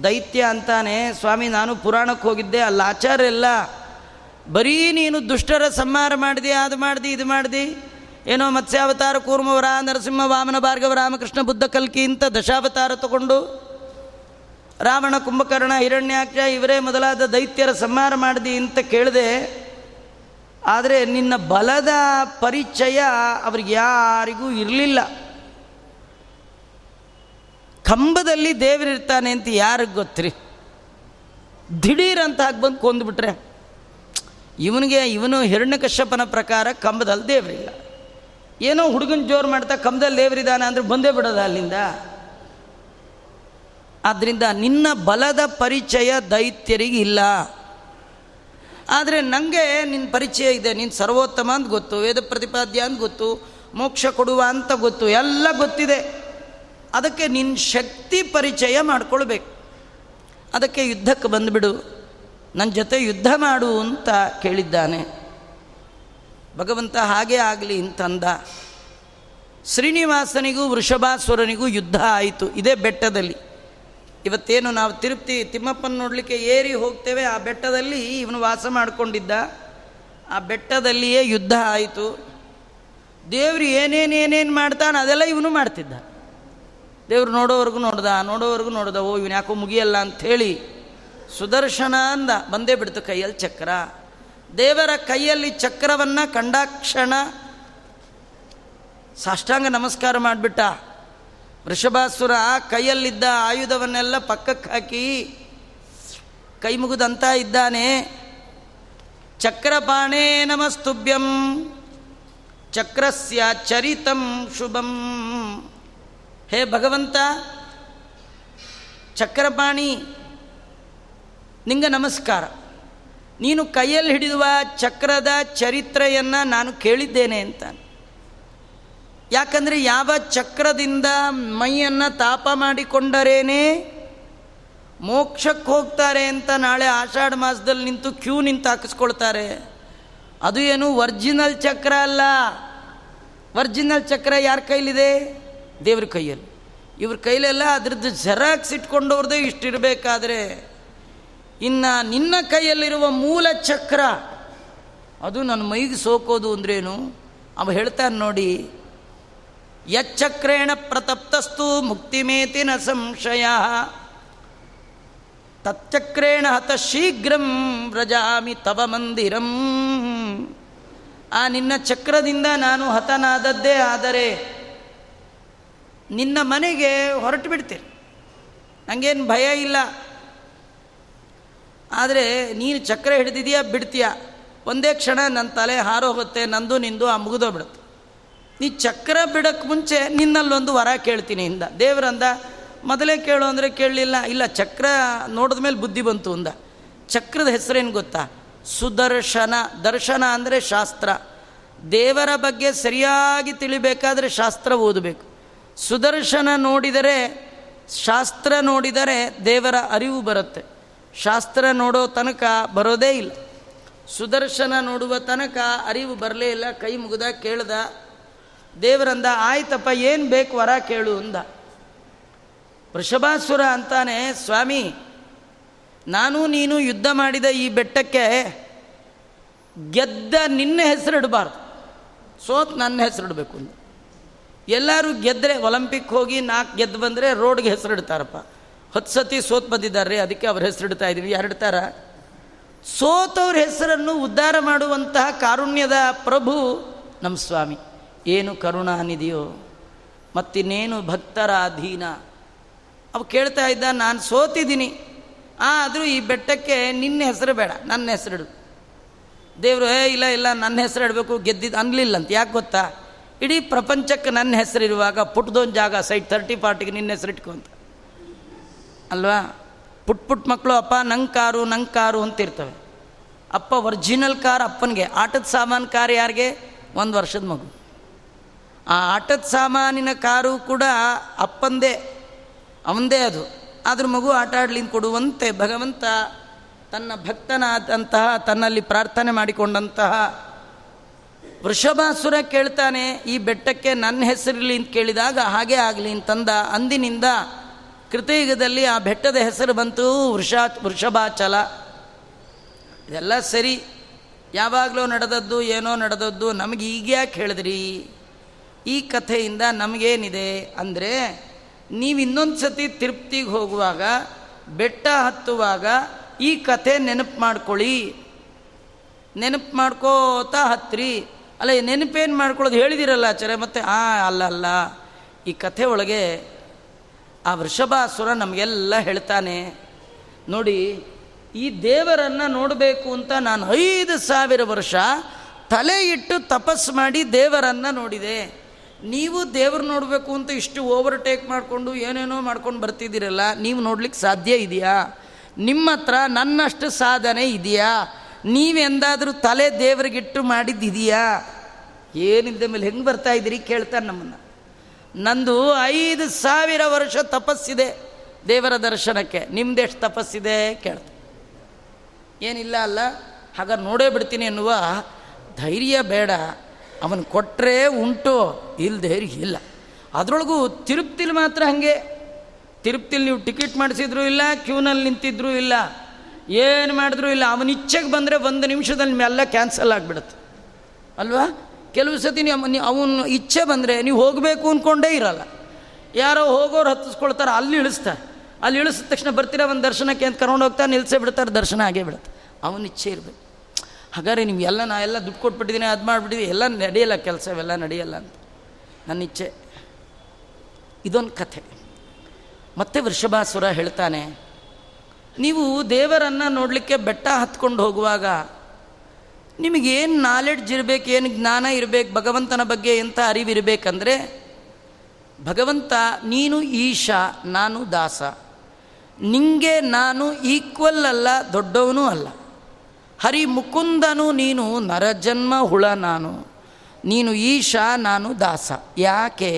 ದೈತ್ಯ ಅಂತಾನೆ, ಸ್ವಾಮಿ, ನಾನು ಪುರಾಣಕ್ಕೆ ಹೋಗಿದ್ದೆ, ಅಲ್ಲಿ ಆಚಾರ ಎಲ್ಲ ಬರೀ ನೀನು ದುಷ್ಟರ ಸಂಹಾರ ಮಾಡಿದಿ, ಅದು ಮಾಡ್ದಿ, ಇದು ಮಾಡ್ದಿ. ಏನೋ ಮತ್ಸ್ಯಾವತಾರ ಕೂರ್ಮವರ, ನರಸಿಂಹ, ವಾಮನ, ಭಾರ್ಗವ, ರಾಮಕೃಷ್ಣ, ಬುದ್ಧ ಕಲ್ಕಿ ಅಂತ ದಶಾವತಾರ ತಗೊಂಡು ರಾವಣ, ಕುಂಭಕರ್ಣ, ಹಿರಣ್ಯಾಕ್ಷ, ಇವರೇ ಮೊದಲಾದ ದೈತ್ಯರ ಸಂಹಾರ ಮಾಡಿದಿ ಅಂತ ಕೇಳಿದೆ ಆದರೆ ನಿನ್ನ ಬಲದ ಪರಿಚಯ ಅವ್ರಿಗೆ ಯಾರಿಗೂ ಇರಲಿಲ್ಲ. ಕಂಬದಲ್ಲಿ ದೇವರಿರ್ತಾನೆ ಅಂತ ಯಾರಿಗೆ ಗೊತ್ತ್ರಿ? ದಿಢೀರ್ ಅಂತ ಹಾಕಿ ಬಂದು ಕೊಂದುಬಿಟ್ರೆ, ಇವನಿಗೆ ಇವನು ಹಿರಣ್ಯಕಶ್ಯಪನ ಪ್ರಕಾರ ಕಂಬದಲ್ಲಿ ದೇವರಿಲ್ಲ ಏನೋ ಹುಡುಗನ ಜೋರು ಮಾಡ್ತಾ ಕಂಬದಲ್ಲಿ ದೇವರಿದ್ದಾನೆ ಅಂದರೆ ಬಂದೇ ಬಿಡೋದ ಅಲ್ಲಿಂದ? ಆದ್ದರಿಂದ ನಿನ್ನ ಬಲದ ಪರಿಚಯ ದೈತ್ಯರಿಗೆ ಇಲ್ಲ ಆದರೆ ನನಗೆ ನಿನ್ನ ಪರಿಚಯ ಇದೆ, ನೀನು ಸರ್ವೋತ್ತಮ ಅಂತ ಗೊತ್ತು, ವೇದ ಪ್ರತಿಪಾದ್ಯ ಅಂತ ಗೊತ್ತು, ಮೋಕ್ಷ ಕೊಡುವ ಅಂತ ಗೊತ್ತು, ಎಲ್ಲ ಗೊತ್ತಿದೆ. ಅದಕ್ಕೆ ನಿನ್ನ ಶಕ್ತಿ ಪರಿಚಯ ಮಾಡ್ಕೊಳ್ಬೇಕು. ಅದಕ್ಕೆ ಯುದ್ಧಕ್ಕೆ ಬಂದುಬಿಡು ನನ್ನ ಜೊತೆ ಯುದ್ಧ ಮಾಡು ಅಂತ ಕೇಳಿದ್ದಾನೆ. ಭಗವಂತ ಹಾಗೆ ಆಗಲಿ ಅಂತಂದ. ಶ್ರೀನಿವಾಸನಿಗೂ ವೃಷಭಾಸುರನಿಗೂ ಯುದ್ಧ ಆಯಿತು, ಇದೇ ಬೆಟ್ಟದಲ್ಲಿ. ಇವತ್ತೇನು ನಾವು ತಿರುಪ್ತಿ ತಿಮ್ಮಪ್ಪನ ನೋಡಲಿಕ್ಕೆ ಏರಿ ಹೋಗ್ತೇವೆ, ಆ ಬೆಟ್ಟದಲ್ಲಿ ಇವನು ವಾಸ ಮಾಡಿಕೊಂಡಿದ್ದ. ಆ ಬೆಟ್ಟದಲ್ಲಿಯೇ ಯುದ್ಧ ಆಯಿತು. ದೇವರು ಏನೇನೇನೇನು ಏನೇನು ಮಾಡ್ತಾನೆ ಅದೆಲ್ಲ ಇವನು ಮಾಡ್ತಿದ್ದ. ದೇವ್ರು ನೋಡೋವರೆಗೂ ನೋಡ್ದ ನೋಡೋವರೆಗೂ ನೋಡ್ದ, ಓ, ಇವನು ಯಾಕೋ ಮುಗಿಯಲ್ಲ ಅಂಥೇಳಿ ಸುದರ್ಶನ ಅಂದ. ಬಂದೇ ಬಿಡ್ತು ಕೈಯಲ್ಲಿ ಚಕ್ರ. ದೇವರ ಕೈಯಲ್ಲಿ ಚಕ್ರವನ್ನು ಕಂಡಾಕ್ಷಣ ಸಾಷ್ಟಾಂಗ ನಮಸ್ಕಾರ ಮಾಡಿಬಿಟ್ಟ. ವೃಷಭಾಸುರ ಕೈಯಲ್ಲಿದ್ದ ಆಯುಧವನ್ನೆಲ್ಲ ಪಕ್ಕಕ್ಕೆ ಹಾಕಿ ಕೈ ಮುಗಿದಂತ ಇದ್ದಾನೆ. ಚಕ್ರಪಾಣೇ ನಮಸ್ತುಭ್ಯಂ, ಚಕ್ರಸ್ಯ ಚರಿತಂ ಶುಭಂ. ಹೇ ಭಗವಂತ, ಚಕ್ರಪಾಣಿ, ನಿಂಗ ನಮಸ್ಕಾರ. ನೀನು ಕೈಯಲ್ಲಿ ಹಿಡಿದುವ ಚಕ್ರದ ಚರಿತ್ರೆಯನ್ನು ನಾನು ಕೇಳಿದ್ದೇನೆ ಅಂತ ಯಾಕಂದರೆ ಯಾವ ಚಕ್ರದಿಂದ ಮೈಯನ್ನು ತಾಪ ಮಾಡಿಕೊಂಡರೇನೆ ಮೋಕ್ಷಕ್ಕೆ ಹೋಗ್ತಾರೆ ಅಂತ ನಾಳೆ ಆಷಾಢ ಮಾಸದಲ್ಲಿ ನಿಂತು ಕ್ಯೂ ನಿಂತು ಹಾಕಿಸ್ಕೊಳ್ತಾರೆ. ಅದು ಏನು ವರ್ಜಿನಲ್ ಚಕ್ರ ಅಲ್ಲ. ವರ್ಜಿನಲ್ ಚಕ್ರ ಯಾರ ಕೈಲಿದೆ? ದೇವ್ರ ಕೈಯಲ್ಲಿ. ಇವ್ರ ಕೈಲೆಲ್ಲ ಅದ್ರದ್ದು ಜೆರಾಕ್ಸ್ ಇಟ್ಕೊಂಡವ್ರದ್ದೇ ಇಷ್ಟಿರಬೇಕಾದ್ರೆ ಇನ್ನು ನಿನ್ನ ಕೈಯಲ್ಲಿರುವ ಮೂಲ ಚಕ್ರ, ಅದು ನನ್ನ ಮೈಗೆ ಸೋಕೋದು ಅಂದ್ರೇನು? ಅವ ಹೇಳ್ತಾನೆ ನೋಡಿ ಯಚ್ಚಕ್ರೇಣ ಪ್ರತಪ್ತಸ್ತು ಮುಕ್ತಿಮೇತಿ ನ ಸಂಶಯ. ತಚ್ಚಕ್ರೇಣ ಹತ ಶೀಘ್ರಂ ವ್ರಜಾಮಿ ತವ ಮಂದಿರಂ. ಆ ನಿನ್ನ ಚಕ್ರದಿಂದ ನಾನು ಹತನಾದದ್ದೇ ಆದರೆ ನಿನ್ನ ಮನೆಗೆ ಹೊರಟು ಬಿಡ್ತೀನಿ. ನನಗೇನು ಭಯ ಇಲ್ಲ. ಆದರೆ ನೀನು ಚಕ್ರ ಹಿಡಿದಿದೆಯಾ ಬಿಡ್ತೀಯ? ಒಂದೇ ಕ್ಷಣ ನನ್ನ ತಲೆ ಹಾರೋಗುತ್ತೆ, ನಂದು ನಿಂದು, ಆ ಮುಗಿದೋ ಬಿಡುತ್ತೆ ನೀ ಚಕ್ರ ಬಿಡೋಕ್ಕೆ ಮುಂಚೆ ನಿನ್ನಲ್ಲೊಂದು ವರ ಕೇಳ್ತೀನಿ ಇಂದ. ದೇವರಂದ ಮೊದಲೇ ಕೇಳು ಅಂದರೆ ಕೇಳಲಿಲ್ಲ. ಇಲ್ಲ, ಚಕ್ರ ನೋಡಿದ ಮೇಲೆ ಬುದ್ಧಿ ಬಂತು ಅಂದ. ಚಕ್ರದ ಹೆಸರೇನು ಗೊತ್ತಾ? ಸುದರ್ಶನ. ದರ್ಶನ ಅಂದರೆ ಶಾಸ್ತ್ರ. ದೇವರ ಬಗ್ಗೆ ಸರಿಯಾಗಿ ತಿಳಿಬೇಕಾದ್ರೆ ಶಾಸ್ತ್ರ ಓದಬೇಕು. ಸುದರ್ಶನ ನೋಡಿದರೆ, ಶಾಸ್ತ್ರ ನೋಡಿದರೆ ದೇವರ ಅರಿವು ಬರುತ್ತೆ. ಶಾಸ್ತ್ರ ನೋಡೋ ತನಕ ಬರೋದೇ ಇಲ್ಲ. ಸುದರ್ಶನ ನೋಡುವ ತನಕ ಅರಿವು ಬರಲೇ ಇಲ್ಲ. ಕೈ ಮುಗಿದ ಕೇಳ್ದ ದೇವರಂದ, ಆಯ್ತಪ್ಪ, ಏನು ಬೇಕು ವರ ಕೇಳು ಅಂದ. ವೃಷಭಾಸುರ ಅಂತಾನೆ, ಸ್ವಾಮಿ, ನಾನು ನೀನು ಯುದ್ಧ ಮಾಡಿದ ಈ ಬೆಟ್ಟಕ್ಕೆ ಗೆದ್ದ ನಿನ್ನ ಹೆಸರಿಡಬಾರ್ದು ಸೋತ್ ನನ್ನ ಹೆಸರಿಡಬೇಕು ಅಂದ. ಎಲ್ಲರೂ ಗೆದ್ದರೆ ಒಲಿಂಪಿಕ್ ಹೋಗಿ ನಾಲ್ಕು ಗೆದ್ದು ಬಂದರೆ ರೋಡ್ಗೆ ಹೆಸರಿಡ್ತಾರಪ್ಪ ಹತ್ತು ಸತಿ ಸೋತ್ ಬಂದಿದ್ದಾರೆ ಅದಕ್ಕೆ ಅವ್ರ ಹೆಸರಿಡ್ತಾ ಇದ್ದೀವಿ. ಯಾರಿಡ್ತಾರ ಸೋತವ್ರ ಹೆಸರನ್ನು ಉದ್ಧಾರ ಮಾಡುವಂತಹ ಕಾರುಣ್ಯದ ಪ್ರಭು ನಮ್ಮ ಸ್ವಾಮಿ. ಏನು ಕರುಣಾನಿದೆಯೋ ಮತ್ತಿನ್ನೇನು ಭಕ್ತರ ಅಧೀನ ಅವು ಕೇಳ್ತಾ ಇದ್ದ ನಾನು ಸೋತಿದ್ದೀನಿ. ಆದರೂ ಈ ಬೆಟ್ಟಕ್ಕೆ ನಿನ್ನ ಹೆಸರು ಬೇಡ, ನನ್ನ ಹೆಸರಿಡು. ದೇವರು, ಏ, ಇಲ್ಲ ಇಲ್ಲ, ನನ್ನ ಹೆಸರು ಇಡಬೇಕು ಗೆದ್ದಿದ್ದು ಅನ್ಲಿಲ್ಲ ಅಂತ ಯಾಕೆ ಗೊತ್ತಾ? ಇಡೀ ಪ್ರಪಂಚಕ್ಕೆ ನನ್ನ ಹೆಸರು ಇರುವಾಗ ಪುಟ್ಟದೊಂದು ಜಾಗ, ಸೈಟ್ ತರ್ಟಿ ಪಾರ್ಟಿಗೆ ನಿನ್ನ ಹೆಸರು ಇಟ್ಕೊಂತ ಅಲ್ವಾ? ಪುಟ್ ಪುಟ್ ಮಕ್ಕಳು ಅಪ್ಪ, ನಂಗೆ ಕಾರು ನಂಗೆ ಕಾರು ಅಂತಿರ್ತವೆ. ಅಪ್ಪ, ಒರಿಜಿನಲ್ ಕಾರ್ ಅಪ್ಪನಿಗೆ, ಆಟದ ಸಾಮಾನು ಕಾರ್ ಯಾರಿಗೆ? ಒಂದು ವರ್ಷದ ಮಗು. ಆ ಆಟದ ಸಾಮಾನಿನ ಕಾರು ಕೂಡ ಅಪ್ಪಂದೇ, ಅವಂದೇ ಅದು. ಆದ್ರ ಮಗು ಆಟ ಆಡ್ಲಿಂದ ಕೊಡುವಂತೆ ಭಗವಂತ ತನ್ನ ಭಕ್ತನಾದಂತಹ, ತನ್ನಲ್ಲಿ ಪ್ರಾರ್ಥನೆ ಮಾಡಿಕೊಂಡಂತಹ ವೃಷಭಾಸುರ ಕೇಳ್ತಾನೆ, ಈ ಬೆಟ್ಟಕ್ಕೆ ನನ್ನ ಹೆಸರಿರಲಿ ಅಂತ ಕೇಳಿದಾಗ ಹಾಗೆ ಆಗಲಿ ಅಂತಂದ ಅಂದಿನಿಂದ ಕೃತಯುಗದಲ್ಲಿ ಆ ಬೆಟ್ಟದ ಹೆಸರು ಬಂತು ವೃಷ, ವೃಷಭಾಚಲ. ಇದೆಲ್ಲ ಸರಿ. ಯಾವಾಗಲೂ ನಡೆದದ್ದು, ಏನೋ ನಡೆದದ್ದು ನಮಗೆ ಈಗ ಯಾಕೆ ಹೇಳಿದ್ರಿ? ಈ ಕಥೆಯಿಂದ ನಮಗೇನಿದೆ ಅಂದರೆ ನೀವು ಇನ್ನೊಂದು ಸತಿ ತಿರುಪ್ತಿಗೆ ಹೋಗುವಾಗ, ಬೆಟ್ಟ ಹತ್ತುವಾಗ ಈ ಕಥೆ ನೆನಪು ಮಾಡ್ಕೊಳ್ಳಿ. ನೆನಪು ಮಾಡ್ಕೋತಾ ಹತ್ರಿ. ಅಲ್ಲ ನೆನಪೇನು ಮಾಡ್ಕೊಳ್ಳೋದು ಹೇಳಿದಿರಲ್ಲ ಆಚಾರ್ಯ, ಮತ್ತೆ ಆ, ಅಲ್ಲ ಅಲ್ಲ. ಈ ಕಥೆ ಒಳಗೆ ಆ ವೃಷಭಾಸುರ ನಮಗೆಲ್ಲ ಹೇಳ್ತಾನೆ, ನೋಡಿ, ಈ ದೇವರನ್ನು ನೋಡಬೇಕು ಅಂತ ನಾನು ಐದು ಸಾವಿರ ವರ್ಷ ತಲೆ ಇಟ್ಟು ತಪಸ್ಸು ಮಾಡಿ ದೇವರನ್ನು ನೋಡಿದೆ. ನೀವು ದೇವ್ರು ನೋಡಬೇಕು ಅಂತ ಇಷ್ಟು ಓವರ್ಟೇಕ್ ಮಾಡಿಕೊಂಡು ಏನೇನೋ ಮಾಡ್ಕೊಂಡು ಬರ್ತಿದ್ದೀರಲ್ಲ, ನೀವು ನೋಡ್ಲಿಕ್ಕೆ ಸಾಧ್ಯ ಇದೆಯಾ? ನಿಮ್ಮ ಹತ್ರ ನನ್ನಷ್ಟು ಸಾಧನೆ ಇದೆಯಾ? ನೀವೆಂದಾದರೂ ತಲೆ ದೇವರಿಗಿಟ್ಟು ಮಾಡಿದ್ದಿದೆಯಾ? ಏನಿದ್ದ ಮೇಲೆ ಹೆಂಗೆ ಬರ್ತಾ ಇದ್ದೀರಿ ಕೇಳ್ತಾನೆ ನಮ್ಮನ್ನು. ನಂದು ಐದು ಸಾವಿರ ವರ್ಷ ತಪಸ್ಸಿದೆ ದೇವರ ದರ್ಶನಕ್ಕೆ. ನಿಮ್ದೆಷ್ಟು ತಪಸ್ಸಿದೆ? ಕೇಳ್ತ. ಏನಿಲ್ಲ ಅಲ್ಲ, ಹಾಗ ನೋಡೇ ಬಿಡ್ತೀನಿ ಎನ್ನುವ ಧೈರ್ಯ ಬೇಡ. ಅವನು ಕೊಟ್ಟರೆ ಉಂಟು ಇಲ್ಲದೆ ಇಲ್ಲ. ಅದರೊಳಗೂ ತಿರುಪ್ತಿಲಿ ಮಾತ್ರ ಹಾಗೆ. ತಿರುಪ್ತಿಲಿ ನೀವು ಟಿಕೆಟ್ ಮಾಡಿಸಿದ್ರೂ ಇಲ್ಲ, ಕ್ಯೂನಲ್ಲಿ ನಿಂತಿದ್ರೂ ಇಲ್ಲ, ಏನು ಮಾಡಿದ್ರೂ ಇಲ್ಲ. ಅವನ ಇಚ್ಛೆಗೆ ಬಂದರೆ ಒಂದು ನಿಮಿಷದಲ್ಲಿ ಎಲ್ಲ ಕ್ಯಾನ್ಸಲ್ ಆಗಿಬಿಡುತ್ತೆ. ಅಲ್ವಾ? ಕೆಲವು ಸತಿ ನೀವು ಅವನ ಇಚ್ಛೆ ಬಂದರೆ ನೀವು ಹೋಗಬೇಕು ಅಂದ್ಕೊಂಡೇ ಇರಲ್ಲ. ಯಾರೋ ಹೋಗೋರು ಹತ್ತಿಸ್ಕೊಳ್ತಾರೆ, ಅಲ್ಲಿ ಇಳಿಸ್ತಾರೆ. ಅಲ್ಲಿ ಇಳಿಸಿದ ತಕ್ಷಣ ಬರ್ತೀರ ಒಂದು ದರ್ಶನಕ್ಕೆ ಅಂತ ಕರ್ಕೊಂಡು ಹೋಗ್ತಾ ನಿಲ್ಲಿಸೇ ಬಿಡ್ತಾರೆ, ದರ್ಶನ ಆಗೇ ಬಿಡುತ್ತೆ. ಅವನ ಇಚ್ಛೆ ಇರಬೇಕು. ಹಾಗಾದ್ರೆ ನೀವು ಎಲ್ಲ ನಾ ಎಲ್ಲ ದುಡ್ಡು ಕೊಟ್ಬಿಟ್ಟಿದ್ದೀನಿ, ಅದು ಮಾಡಿಬಿಟ್ಟಿದ್ದೀನಿ ಎಲ್ಲ ನಡೆಯಲ್ಲ ಕೆಲಸ, ಇವೆಲ್ಲ ನಡೆಯಲ್ಲ ಅಂತ. ನನ್ನ ಇಚ್ಛೆ. ಇದೊಂದು ಕಥೆ. ಮತ್ತೆ ವೃಷಭಾಸುರ ಹೇಳ್ತಾನೆ, ನೀವು ದೇವರನ್ನು ನೋಡಲಿಕ್ಕೆ ಬೆಟ್ಟ ಹತ್ಕೊಂಡು ಹೋಗುವಾಗ ನಿಮಗೇನು ನಾಲೆಡ್ಜ್ ಇರಬೇಕು, ಏನು ಜ್ಞಾನ ಇರಬೇಕು, ಭಗವಂತನ ಬಗ್ಗೆ ಎಂಥ ಅರಿವಿರಬೇಕಂದ್ರೆ ಭಗವಂತ, ನೀನು ಈಶ, ನಾನು ದಾಸ. ನಿಂಗೆ ನಾನು ಈಕ್ವಲ್ ಅಲ್ಲ, ದೊಡ್ಡವನೂ ಅಲ್ಲ. ಹರಿ ಮುಕುಂದನು ನೀನು ನರಜನ್ಮ ಹುಳ ನಾನು, ನೀನು ಈಶ ನಾನು ದಾಸ. ಯಾಕೆ?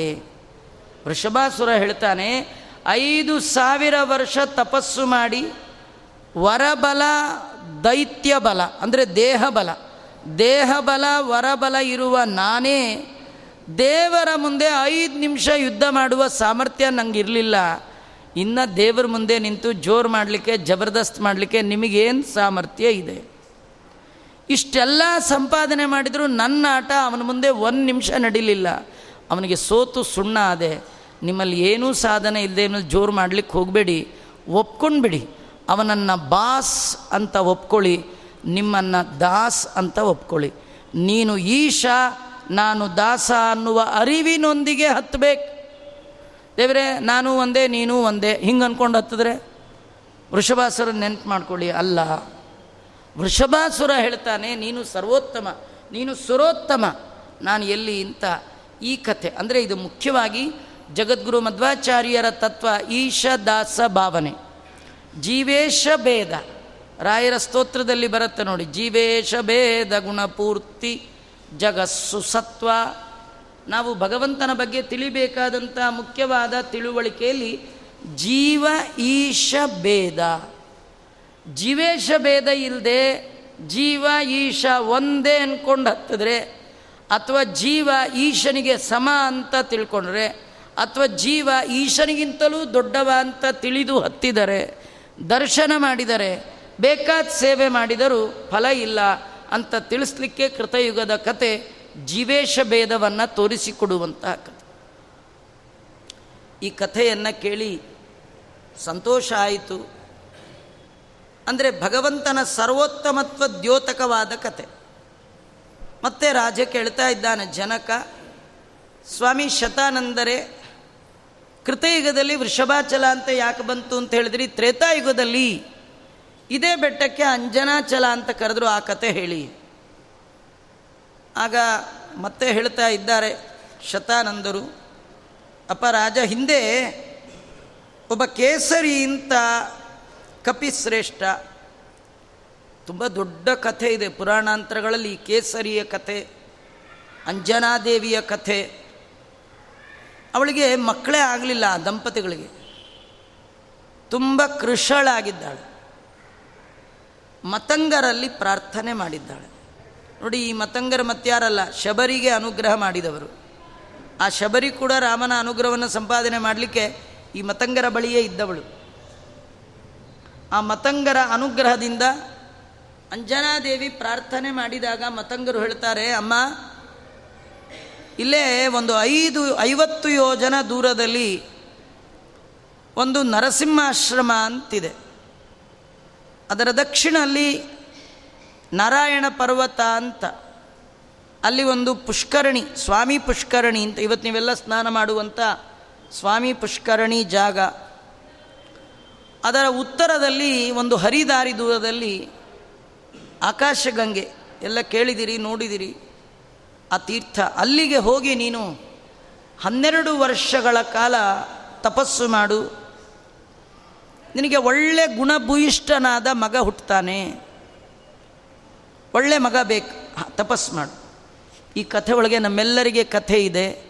ವೃಷಭಾಸುರ ಹೇಳ್ತಾನೆ, ಐದು ಸಾವಿರ ವರ್ಷ ತಪಸ್ಸು ಮಾಡಿ, ವರಬಲ ದೈತ್ಯ ಬಲ ಅಂದರೆ ದೇಹಬಲ. ದೇಹಬಲ ದೇಹ ಬಲ ವರಬಲ ಇರುವ ನಾನೇ, ದೇವರ ಮುಂದೆ ಐದು ನಿಮಿಷ ಯುದ್ಧ ಮಾಡುವ ಸಾಮರ್ಥ್ಯ ನನಗಿರಲಿಲ್ಲ ಇನ್ನು ದೇವರ ಮುಂದೆ ನಿಂತು ಜೋರು ಮಾಡಲಿಕ್ಕೆ, ಜಬರ್ದಸ್ತ್ ಮಾಡಲಿಕ್ಕೆ ನಿಮಗೇನು ಸಾಮರ್ಥ್ಯ ಇದೆ? ಇಷ್ಟೆಲ್ಲ ಸಂಪಾದನೆ ಮಾಡಿದರೂ ನನ್ನ ಆಟ ಅವನ ಮುಂದೆ ಒಂದು ನಿಮಿಷ ನಡೀಲಿಲ್ಲ. ಅವನಿಗೆ ಸೋತು ಸುಣ್ಣ ಆದೆ. ನಿಮ್ಮಲ್ಲಿ ಏನೂ ಸಾಧನೆ ಇಲ್ಲದೆ ಮೇಲೆ ಜೋರು ಮಾಡಲಿಕ್ಕೆ ಹೋಗಬೇಡಿ. ಒಪ್ಕೊಂಡ್ಬಿಡಿ. ಅವನನ್ನು ಬಾಸ್ ಅಂತ ಒಪ್ಕೊಳ್ಳಿ. ನಿಮ್ಮನ್ನು ದಾಸ್ ಅಂತ ಒಪ್ಕೊಳ್ಳಿ. ನೀನು ಈಶ, ನಾನು ದಾಸ ಅನ್ನುವ ಅರಿವಿನೊಂದಿಗೆ ಹತ್ತಬೇಕು ದೇವರೇ, ನಾನು ಒಂದೇ, ನೀನು ಒಂದೇ. ಹಿಂಗೆ ಅಂದ್ಕೊಂಡು ಹತ್ತಿದ್ರೆ? ವೃಷಭಾಸರ ನೆನ್ಪು ಮಾಡ್ಕೊಳ್ಳಿ. ಅಲ್ಲ. ವೃಷಭಾಸುರ ಹೇಳ್ತಾನೆ, ನೀನು ಸರ್ವೋತ್ತಮ, ನೀನು ಸುರೋತ್ತಮ. ನಾನು ಎಲ್ಲಿ ಇಂಥ ಈ ಕಥೆ, ಅಂದರೆ ಇದು ಮುಖ್ಯವಾಗಿ ಜಗದ್ಗುರು ಮಧ್ವಾಚಾರ್ಯರ ತತ್ವ ಈಶ ದಾಸ ಭಾವನೆ. ಜೀವೇಶ ಭೇದ, ರಾಯರ ಸ್ತೋತ್ರದಲ್ಲಿ ಬರುತ್ತೆ ನೋಡಿ, ಜೀವೇಶ ಭೇದ ಗುಣಪೂರ್ತಿ ಜಗಸ್ಸು ಸತ್ವ. ನಾವು ಭಗವಂತನ ಬಗ್ಗೆ ತಿಳಿಬೇಕಾದಂಥ ಮುಖ್ಯವಾದ ತಿಳುವಳಿಕೆಯಲ್ಲಿ ಜೀವ ಈಶ ಭೇದ. ಜೀವೇಶ ಭೇದ ಇಲ್ಲದೆ ಜೀವ ಈಶ ಒಂದೇ ಅಂದ್ಕೊಂಡು ಹತ್ತಿದ್ರೆ, ಅಥವಾ ಜೀವ ಈಶನಿಗೆ ಸಮ ಅಂತ ತಿಳ್ಕೊಂಡ್ರೆ, ಅಥವಾ ಜೀವ ಈಶನಿಗಿಂತಲೂ ದೊಡ್ಡವ ಅಂತ ತಿಳಿದು ಹತ್ತಿದರೆ, ದರ್ಶನ ಮಾಡಿದರೆ, ಬೇಕಾದ ಸೇವೆ ಮಾಡಿದರೂ ಫಲ ಇಲ್ಲ ಅಂತ ತಿಳಿಸ್ಲಿಕ್ಕೆ ಕೃತಯುಗದ ಕತೆ ಜೀವೇಶ ಭೇದವನ್ನು ತೋರಿಸಿಕೊಡುವಂತಹ ಕಥೆ ಈ ಕಥೆಯನ್ನು ಕೇಳಿ ಸಂತೋಷ ಆಯಿತು. ಅಂದರೆ ಭಗವಂತನ ಸರ್ವೋತ್ತಮತ್ವ ದ್ಯೋತಕವಾದ ಕತೆ. ಮತ್ತೆ ರಾಜ ಕೇಳ್ತಾ ಇದ್ದಾನೆ, ಜನಕ, ಸ್ವಾಮಿ ಶತಾನಂದರೆ ಕೃತಯುಗದಲ್ಲಿ ವೃಷಭಾಚಲ ಅಂತ ಯಾಕೆ ಬಂತು ಅಂತ ಹೇಳಿದ್ರಿ? ತ್ರೇತಾಯುಗದಲ್ಲಿ ಇದೇ ಬೆಟ್ಟಕ್ಕೆ ಅಂಜನಾಚಲ ಅಂತ ಕರೆದ್ರು, ಆ ಕತೆ ಹೇಳಿ. ಆಗ ಮತ್ತೆ ಹೇಳ್ತಾ ಇದ್ದಾರೆ ಶತಾನಂದರು, ಅಪ್ಪ ರಾಜ, ಹಿಂದೆ ಒಬ್ಬ ಕೇಸರಿ ಅಂತ ಕಪಿಶ್ರೇಷ್ಠ ತುಂಬ ದೊಡ್ಡ ಕಥೆ ಇದೆ. ಪುರಾಣಾಂತರಗಳಲ್ಲಿ ಕೇಸರಿಯ ಕಥೆ, ಅಂಜನಾದೇವಿಯ ಕಥೆ. ಅವಳಿಗೆ ಮಕ್ಕಳೇ ಆಗಲಿಲ್ಲ ಆ ದಂಪತಿಗಳಿಗೆ. ತುಂಬ ಕೃಷಳಾಗಿದ್ದಾಳೆ. ಮತಂಗರಲ್ಲಿ ಪ್ರಾರ್ಥನೆ ಮಾಡಿದ್ದಾಳೆ. ನೋಡಿ, ಈ ಮತಂಗರ ಮತ್ಯಾರಲ್ಲ, ಶಬರಿಗೆ ಅನುಗ್ರಹ ಮಾಡಿದವರು. ಆ ಶಬರಿ ಕೂಡ ರಾಮನ ಅನುಗ್ರಹವನ್ನು ಸಂಪಾದನೆ ಮಾಡಲಿಕ್ಕೆ ಈ ಮತಂಗರ ಬಳಿಯೇ ಇದ್ದವಳು. ಆ ಮತಂಗರ ಅನುಗ್ರಹದಿಂದ ಅಂಜನಾದೇವಿ ಪ್ರಾರ್ಥನೆ ಮಾಡಿದಾಗ ಮತಂಗರು ಹೇಳ್ತಾರೆ, ಅಮ್ಮ, ಇಲ್ಲೇ ಒಂದು ಐದು, ಐವತ್ತು ಯೋಜನ ದೂರದಲ್ಲಿ ಒಂದು ನರಸಿಂಹಾಶ್ರಮ ಅಂತಿದೆ. ಅದರ ದಕ್ಷಿಣಲ್ಲಿ ನಾರಾಯಣ ಪರ್ವತ ಅಂತ. ಅಲ್ಲಿ ಒಂದು ಪುಷ್ಕರಣಿ, ಸ್ವಾಮಿ ಪುಷ್ಕರಣಿ ಅಂತ. ಇವತ್ತು ನೀವೆಲ್ಲ ಸ್ನಾನ ಮಾಡುವಂಥ ಸ್ವಾಮಿ ಪುಷ್ಕರಣಿ ಜಾಗ. ಅದರ ಉತ್ತರದಲ್ಲಿ ಒಂದು ಹರಿದಾರಿ ದೂರದಲ್ಲಿ ಆಕಾಶಗಂಗೆ, ಎಲ್ಲ ಕೇಳಿದಿರಿ, ನೋಡಿದಿರಿ, ಆ ತೀರ್ಥ. ಅಲ್ಲಿಗೆ ಹೋಗಿ ನೀನು ಹನ್ನೆರಡು ವರ್ಷಗಳ ಕಾಲ ತಪಸ್ಸು ಮಾಡು. ನಿನಗೆ ಒಳ್ಳೆ ಗುಣಭೂಯಿಷ್ಠನಾದ ಮಗ ಹುಟ್ಟುತ್ತಾನೆ ಒಳ್ಳೆ ಮಗ ಬೇಕು. ತಪಸ್ಸು ಮಾಡು. ಈ ಕಥೆ ಒಳಗೆ ನಮ್ಮೆಲ್ಲರಿಗೆ ಕಥೆ ಇದೆ.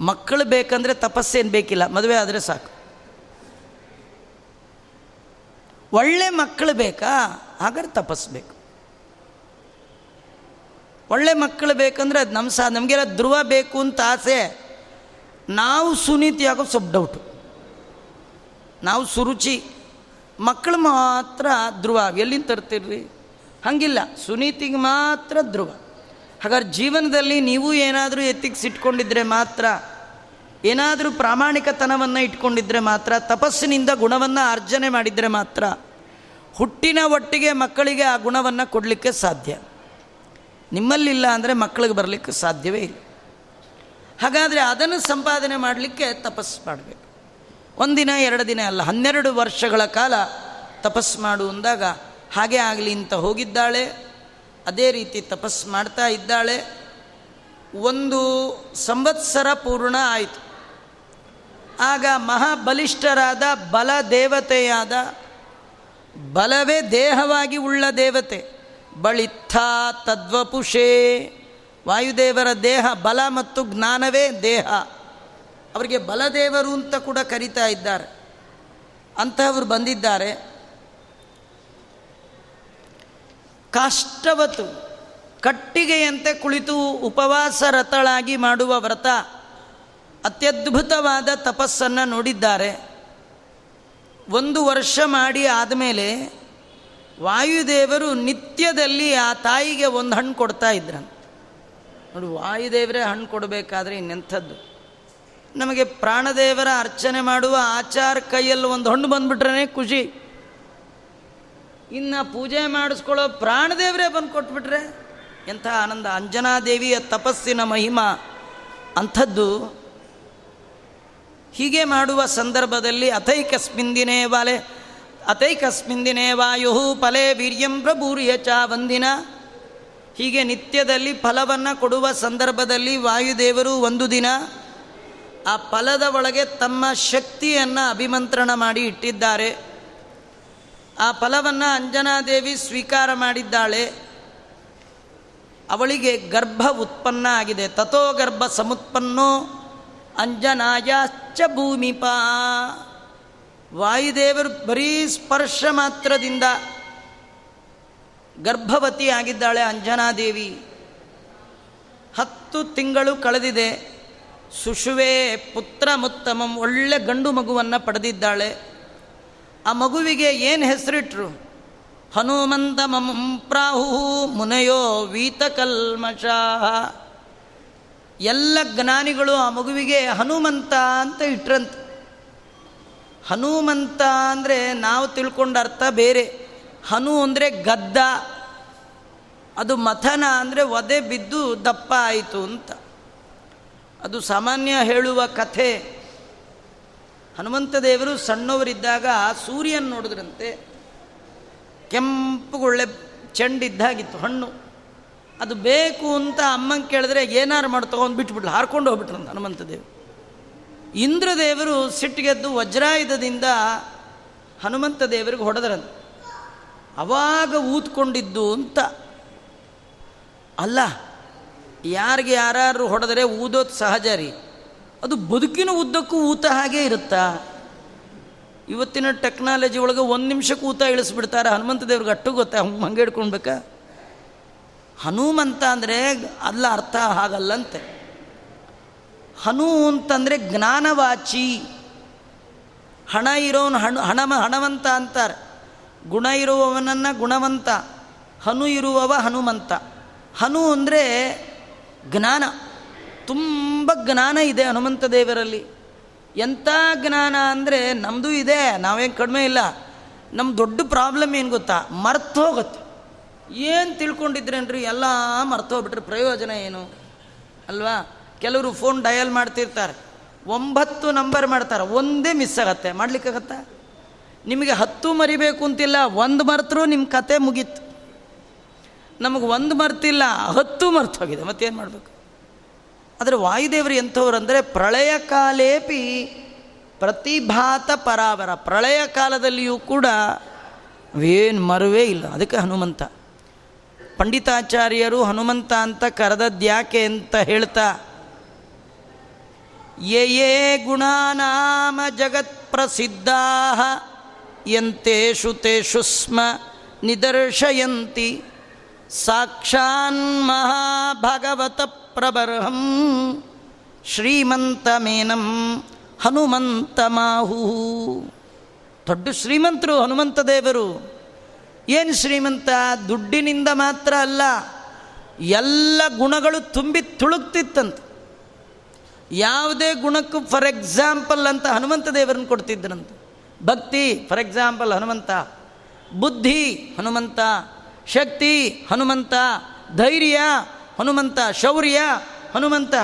ಮಕ್ಕಳು ಬೇಕಂದರೆ ತಪಸ್ಸೇನು ಬೇಕಿಲ್ಲ. ಮದುವೆ ಆದರೆ ಸಾಕು. ಒಳ್ಳೆ ಮಕ್ಕಳು ಬೇಕಾ? ಹಾಗಾದ್ರೆ ತಪಸ್ಬೇಕು ಒಳ್ಳೆ ಮಕ್ಕಳು ಬೇಕಂದ್ರೆ ಅದು ನಮ್ಮ ಸಾ ನಮಗೆಲ್ಲ ಧ್ರುವ ಬೇಕು ಅಂತ ಆಸೆ. ನಾವು ಸುನೀತಿ ಯಾಕೋ ಸ್ವಲ್ಪ ಡೌಟು ನಾವು ಸುರುಚಿ. ಮಕ್ಕಳು ಮಾತ್ರ ಧ್ರುವ. ಎಲ್ಲಿಂದ ತರ್ತೀರಿ ಹಂಗಿಲ್ಲ. ಸುನೀತಿಗೆ ಮಾತ್ರ ಧ್ರುವ. ಹಾಗಾದ್ರೆ ಜೀವನದಲ್ಲಿ ನೀವು ಏನಾದರೂ ಎತ್ತಿಗೆ ಸಿಟ್ಕೊಂಡಿದ್ರೆ ಮಾತ್ರ ಏನಾದರೂ ಪ್ರಾಮಾಣಿಕತನವನ್ನು ಇಟ್ಕೊಂಡಿದ್ರೆ ಮಾತ್ರ, ತಪಸ್ಸಿನಿಂದ ಗುಣವನ್ನು ಅರ್ಜನೆ ಮಾಡಿದರೆ ಮಾತ್ರ, ಹುಟ್ಟಿನ ಒಟ್ಟಿಗೆ ಮಕ್ಕಳಿಗೆ ಆ ಗುಣವನ್ನು ಕೊಡಲಿಕ್ಕೆ ಸಾಧ್ಯ. ನಿಮ್ಮಲ್ಲಿಲ್ಲ ಅಂದರೆ ಮಕ್ಕಳಿಗೆ ಬರಲಿಕ್ಕೆ ಸಾಧ್ಯವೇ ಇಲ್ಲ. ಹಾಗಾದರೆ ಅದನ್ನು ಸಂಪಾದನೆ ಮಾಡಲಿಕ್ಕೆ ತಪಸ್ಸು ಮಾಡಬೇಕು. ಒಂದಿನ, ಎರಡು ದಿನ ಅಲ್ಲ, ಹನ್ನೆರಡು ವರ್ಷಗಳ ಕಾಲ ತಪಸ್ಸು ಮಾಡು ಅಂದಾಗ, ಹಾಗೆ ಆಗಲಿ ಅಂತ ಹೋಗಿದ್ದಾಳೆ, ಅದೇ ರೀತಿ ತಪಸ್ಸು ಮಾಡ್ತಾ ಇದ್ದಾಳೆ, ಒಂದು ಸಂವತ್ಸರ ಪೂರ್ಣ ಆಯಿತು. ಆಗ ಮಹಾಬಲಿಷ್ಠರಾದ ಬಲ ದೇವತೆಯಾದ ಬಲವೇ ದೇಹವಾಗಿ ಉಳ್ಳ ದೇವತೆ, ಬಳಿತ್ಥ ತದ್ವಪುಷೇ. ವಾಯುದೇವರ ದೇಹ ಬಲ ಮತ್ತು ಜ್ಞಾನವೇ ದೇಹ. ಅವರಿಗೆ ಬಲದೇವರು ಅಂತ ಕೂಡ ಕರೀತಾ ಇದ್ದಾರೆ. ಅಂತಹವರು ಬಂದಿದ್ದಾರೆ. ಕಷ್ಟವತ್ತು ಕಟ್ಟಿಗೆಯಂತೆ ಕುಳಿತು ಉಪವಾಸ ರತಳಾಗಿ ಮಾಡುವ ವ್ರತ. ಅತ್ಯದ್ಭುತವಾದ ತಪಸ್ಸನ್ನು ನೋಡಿದ್ದಾರೆ. ಒಂದು ವರ್ಷ ಮಾಡಿ ಆದಮೇಲೆ ವಾಯುದೇವರು ನಿತ್ಯದಲ್ಲಿ ಆ ತಾಯಿಗೆ ಒಂದು ಹಣ್ಣು ಕೊಡ್ತಾ ಇದ್ರಂತ ನೋಡಿ, ವಾಯುದೇವರೇ ಹಣ್ಣು ಕೊಡಬೇಕಾದ್ರೆ ಇನ್ನೆಂಥದ್ದು? ನಮಗೆ ಪ್ರಾಣದೇವರ ಅರ್ಚನೆ ಮಾಡುವ ಆಚಾರ ಕೈಯಲ್ಲಿ ಒಂದು ಹಣ್ಣು ಬಂದುಬಿಟ್ರೇ ಖುಷಿ. ಇನ್ನು ಪೂಜೆ ಮಾಡಿಸ್ಕೊಳ್ಳೋ ಪ್ರಾಣದೇವರೇ ಬಂದು ಕೊಟ್ಬಿಟ್ರೆ ಎಂಥ ಆನಂದ. ಅಂಜನಾದೇವಿಯ ತಪಸ್ಸಿನ ಮಹಿಮಾ. ಅಂಥದ್ದು ಹೀಗೆ ಮಾಡುವ ಸಂದರ್ಭದಲ್ಲಿ ಅಥೈಕಸ್ಮಿಂದಿನೇ ವಾಲೆ ಅಥೈಕಸ್ಮಿಂದಿನೇ ವಾಯು ಫಲೇ ವೀರ್ಯಂ ಪ್ರಭೂರಿಯ ಚ ವಂದಿನ. ಹೀಗೆ ನಿತ್ಯದಲ್ಲಿ ಫಲವನ್ನು ಕೊಡುವ ಸಂದರ್ಭದಲ್ಲಿ ವಾಯುದೇವರು ಒಂದು ದಿನ ಆ ಫಲದ ಒಳಗೆ ತಮ್ಮ ಶಕ್ತಿಯನ್ನು ಅಭಿಮಂತ್ರಣ ಮಾಡಿ ಇಟ್ಟಿದ್ದಾರೆ. ಆ ಫಲವನ್ನು ಅಂಜನಾದೇವಿ ಸ್ವೀಕಾರ ಮಾಡಿದ್ದಾಳೆ. ಅವಳಿಗೆ ಗರ್ಭ ಉತ್ಪನ್ನ ಆಗಿದೆ. ತಥೋ ಗರ್ಭ ಸಮುತ್ಪನ್ನೋ ಅಂಜನಾಯಾಶ್ಚ ಭೂಮಿಪಾ. ವಾಯುದೇವರು ಬರೀ ಸ್ಪರ್ಶ ಮಾತ್ರದಿಂದ ಗರ್ಭವತಿ ಆಗಿದ್ದಾಳೆ ಅಂಜನಾದೇವಿ. ಹತ್ತು ತಿಂಗಳು ಕಳೆದಿದೆ. ಸುಶುವೇ ಪುತ್ರ ಮುತ್ತಮಂ ಒಳ್ಳೆ ಗಂಡು ಮಗುವನ್ನು ಪಡೆದಿದ್ದಾಳೆ. ಆ ಮಗುವಿಗೆ ಏನು ಹೆಸರಿಟ್ರು? ಹನುಮಂತ ಪ್ರಾಹು ಮುನಯೋ ವೀತಕಲ್ಮಷಾಹ ಎಲ್ಲ ಜ್ಞಾನಿಗಳು ಆ ಮಗುವಿಗೆ ಹನುಮಂತ ಅಂತ ಇಟ್ರಂತ. ಹನುಮಂತ ಅಂದರೆ ನಾವು ತಿಳ್ಕೊಂಡ ಅರ್ಥ ಬೇರೆ. ಹನು ಅಂದರೆ ಗದ್ದ, ಅದು ಮಥನ ಅಂದರೆ ಒದೆ ಬಿದ್ದು ದಪ್ಪ ಆಯಿತು ಅಂತ. ಅದು ಸಾಮಾನ್ಯ ಹೇಳುವ ಕಥೆ. ಹನುಮಂತ ದೇವರು ಸಣ್ಣವರಿದ್ದಾಗ ಸೂರ್ಯನ ನೋಡಿದ್ರಂತೆ. ಕೆಂಪುಗೊಳ್ಳೆ ಚೆಂಡಿದ್ದಾಗಿತ್ತು, ಹಣ್ಣು. ಅದು ಬೇಕು ಅಂತ ಅಮ್ಮಂಗೆ ಕೇಳಿದ್ರೆ ಏನಾರು ಮಾಡಿ, ತೊಗೊಂಡು ಬಿಟ್ಬಿಟ್ಲು ಹಾರ್ಕೊಂಡು ಹೋಗ್ಬಿಟ್ರಂತ ಹನುಮಂತ ದೇವರು ಇಂದ್ರದೇವರು ಸಿಟ್ಟಿಗೆದ್ದು ವಜ್ರಾಯುಧದಿಂದ ಹನುಮಂತ ದೇವರಿಗೆ ಹೊಡೆದ್ರಂತ. ಅವಾಗ ಊದ್ಕೊಂಡಿದ್ದು ಅಂತ. ಅಲ್ಲ, ಯಾರಿಗೆ ಯಾರು ಹೊಡೆದರೆ ಊದೋದು ಸಹಜ ರೀ. ಅದು ಬದುಕಿನ ಉದ್ದಕ್ಕೂ ಊತ ಹಾಗೇ ಇರುತ್ತಾ? ಇವತ್ತಿನ ಟೆಕ್ನಾಲಜಿ ಒಳಗೆ ಒಂದು ನಿಮಿಷಕ್ಕೆ ಊತ ಇಳಿಸ್ಬಿಡ್ತಾರೆ ಹನುಮಂತ ದೇವ್ರಿಗೆ ಅಟ್ಟು ಗೊತ್ತಾ? ಹಂಗೆ ಹಿಡ್ಕೊಳ್ಬೇಕಾ ಹನುಮಂತ ಅಂದರೆ ಅಲ್ಲ ಅರ್ಥ ಹಾಗಲ್ಲಂತೆ. ಹನು ಅಂತಂದರೆ ಜ್ಞಾನವಾಚಿ. ಹಣ ಇರೋನು ಹಣ ಹಣ ಹಣವಂತ ಅಂತಾರೆ. ಗುಣ ಇರುವವನನ್ನು ಗುಣವಂತ. ಹನು ಇರುವವ ಹನುಮಂತ. ಹನು ಅಂದರೆ ಜ್ಞಾನ. ತುಂಬ ಜ್ಞಾನ ಇದೆ ಹನುಮಂತ ದೇವರಲ್ಲಿ. ಎಂಥ ಜ್ಞಾನ ಅಂದರೆ ನಮ್ಮದು ಇದೆ, ನಾವೇನು ಕಡಿಮೆ ಇಲ್ಲ. ನಮ್ಮ ದೊಡ್ಡ ಪ್ರಾಬ್ಲಮ್ ಏನು ಗೊತ್ತಾ? ಮರ್ತು ಹೋಗುತ್ತೆ. ಏನು ತಿಳ್ಕೊಂಡಿದ್ರೇನ್ರಿ? ಎಲ್ಲ ಮರ್ತೋಗ್ಬಿಟ್ರೆ ಪ್ರಯೋಜನ ಏನು? ಅಲ್ವಾ? ಕೆಲವರು ಫೋನ್ ಡಯಲ್ ಮಾಡ್ತಿರ್ತಾರೆ. ಒಂಬತ್ತು ನಂಬರ್ ಮಾಡ್ತಾರೆ. ಒಂದೇ ಮಿಸ್ ಆಗತ್ತೆ. ಮಾಡ್ಲಿಕ್ಕಾಗತ್ತ? ನಿಮಗೆ ಹತ್ತು ಮರಿಬೇಕು ಅಂತಿಲ್ಲ, ಒಂದು ಮರ್ತರೂ ನಿಮ್ಮ ಕತೆ ಮುಗೀತು. ನಮಗೆ ಒಂದು ಮರ್ತಿಲ್ಲ, ಹತ್ತು ಮರ್ತೋಗಿದೆ. ಮತ್ತೇನು ಮಾಡಬೇಕು? ಆದರೆ ವಾಯುದೇವರು ಎಂಥವ್ರು ಅಂದರೆ ಪ್ರಳಯ ಕಾಲೇಪಿ ಪ್ರತಿಭಾತ ಪರಾವರ. ಪ್ರಳಯ ಕಾಲದಲ್ಲಿಯೂ ಕೂಡ ಏನು ಮರುವೇ ಇಲ್ಲ. ಅದಕ್ಕೆ ಹನುಮಂತ. ಪಂಡಿತಾಚಾರ್ಯರು ಹನುಮಂತ ಅಂತ ಕರೆದದ್ಯಾಕೆ ಅಂತ ಹೇಳ್ತಾ ಯೇ ಗುಣಾನಾಮ ಜಗತ್ ಪ್ರಸಿದ್ಧ ಯಂತೇಷು ತೇಷು ಸ್ಮ ನಿದರ್ಶಯಂತಿ, ಸಾಕ್ಷಾನ್ ಮಹಾಭಗವತ ಪ್ರಬರ್ಹಂ, ಶ್ರೀಮಂತಮೇನಂ ಹನುಮಂತ ಮಾಹು ದೊಡ್ಡ ಶ್ರೀಮಂತರು ಹನುಮಂತ ದೇವರು. ಏನು ಶ್ರೀಮಂತ? ದುಡ್ಡಿನಿಂದ ಮಾತ್ರ ಅಲ್ಲ, ಎಲ್ಲ ಗುಣಗಳು ತುಂಬಿ ತುಳುಕ್ತಿತ್ತಂತೆ. ಯಾವುದೇ ಗುಣಕ್ಕೂ ಫಾರ್ ಎಕ್ಸಾಂಪಲ್ ಅಂತ ಹನುಮಂತ ದೇವರನ್ನು ಕೊಡ್ತಿದ್ರಂತೆ ಭಕ್ತಿ ಫಾರ್ ಎಕ್ಸಾಂಪಲ್ ಹನುಮಂತ. ಬುದ್ಧಿ, ಹನುಮಂತ. ಶಕ್ತಿ, ಹನುಮಂತ. ಧೈರ್ಯ, ಹನುಮಂತ. ಶೌರ್ಯ, ಹನುಮಂತ.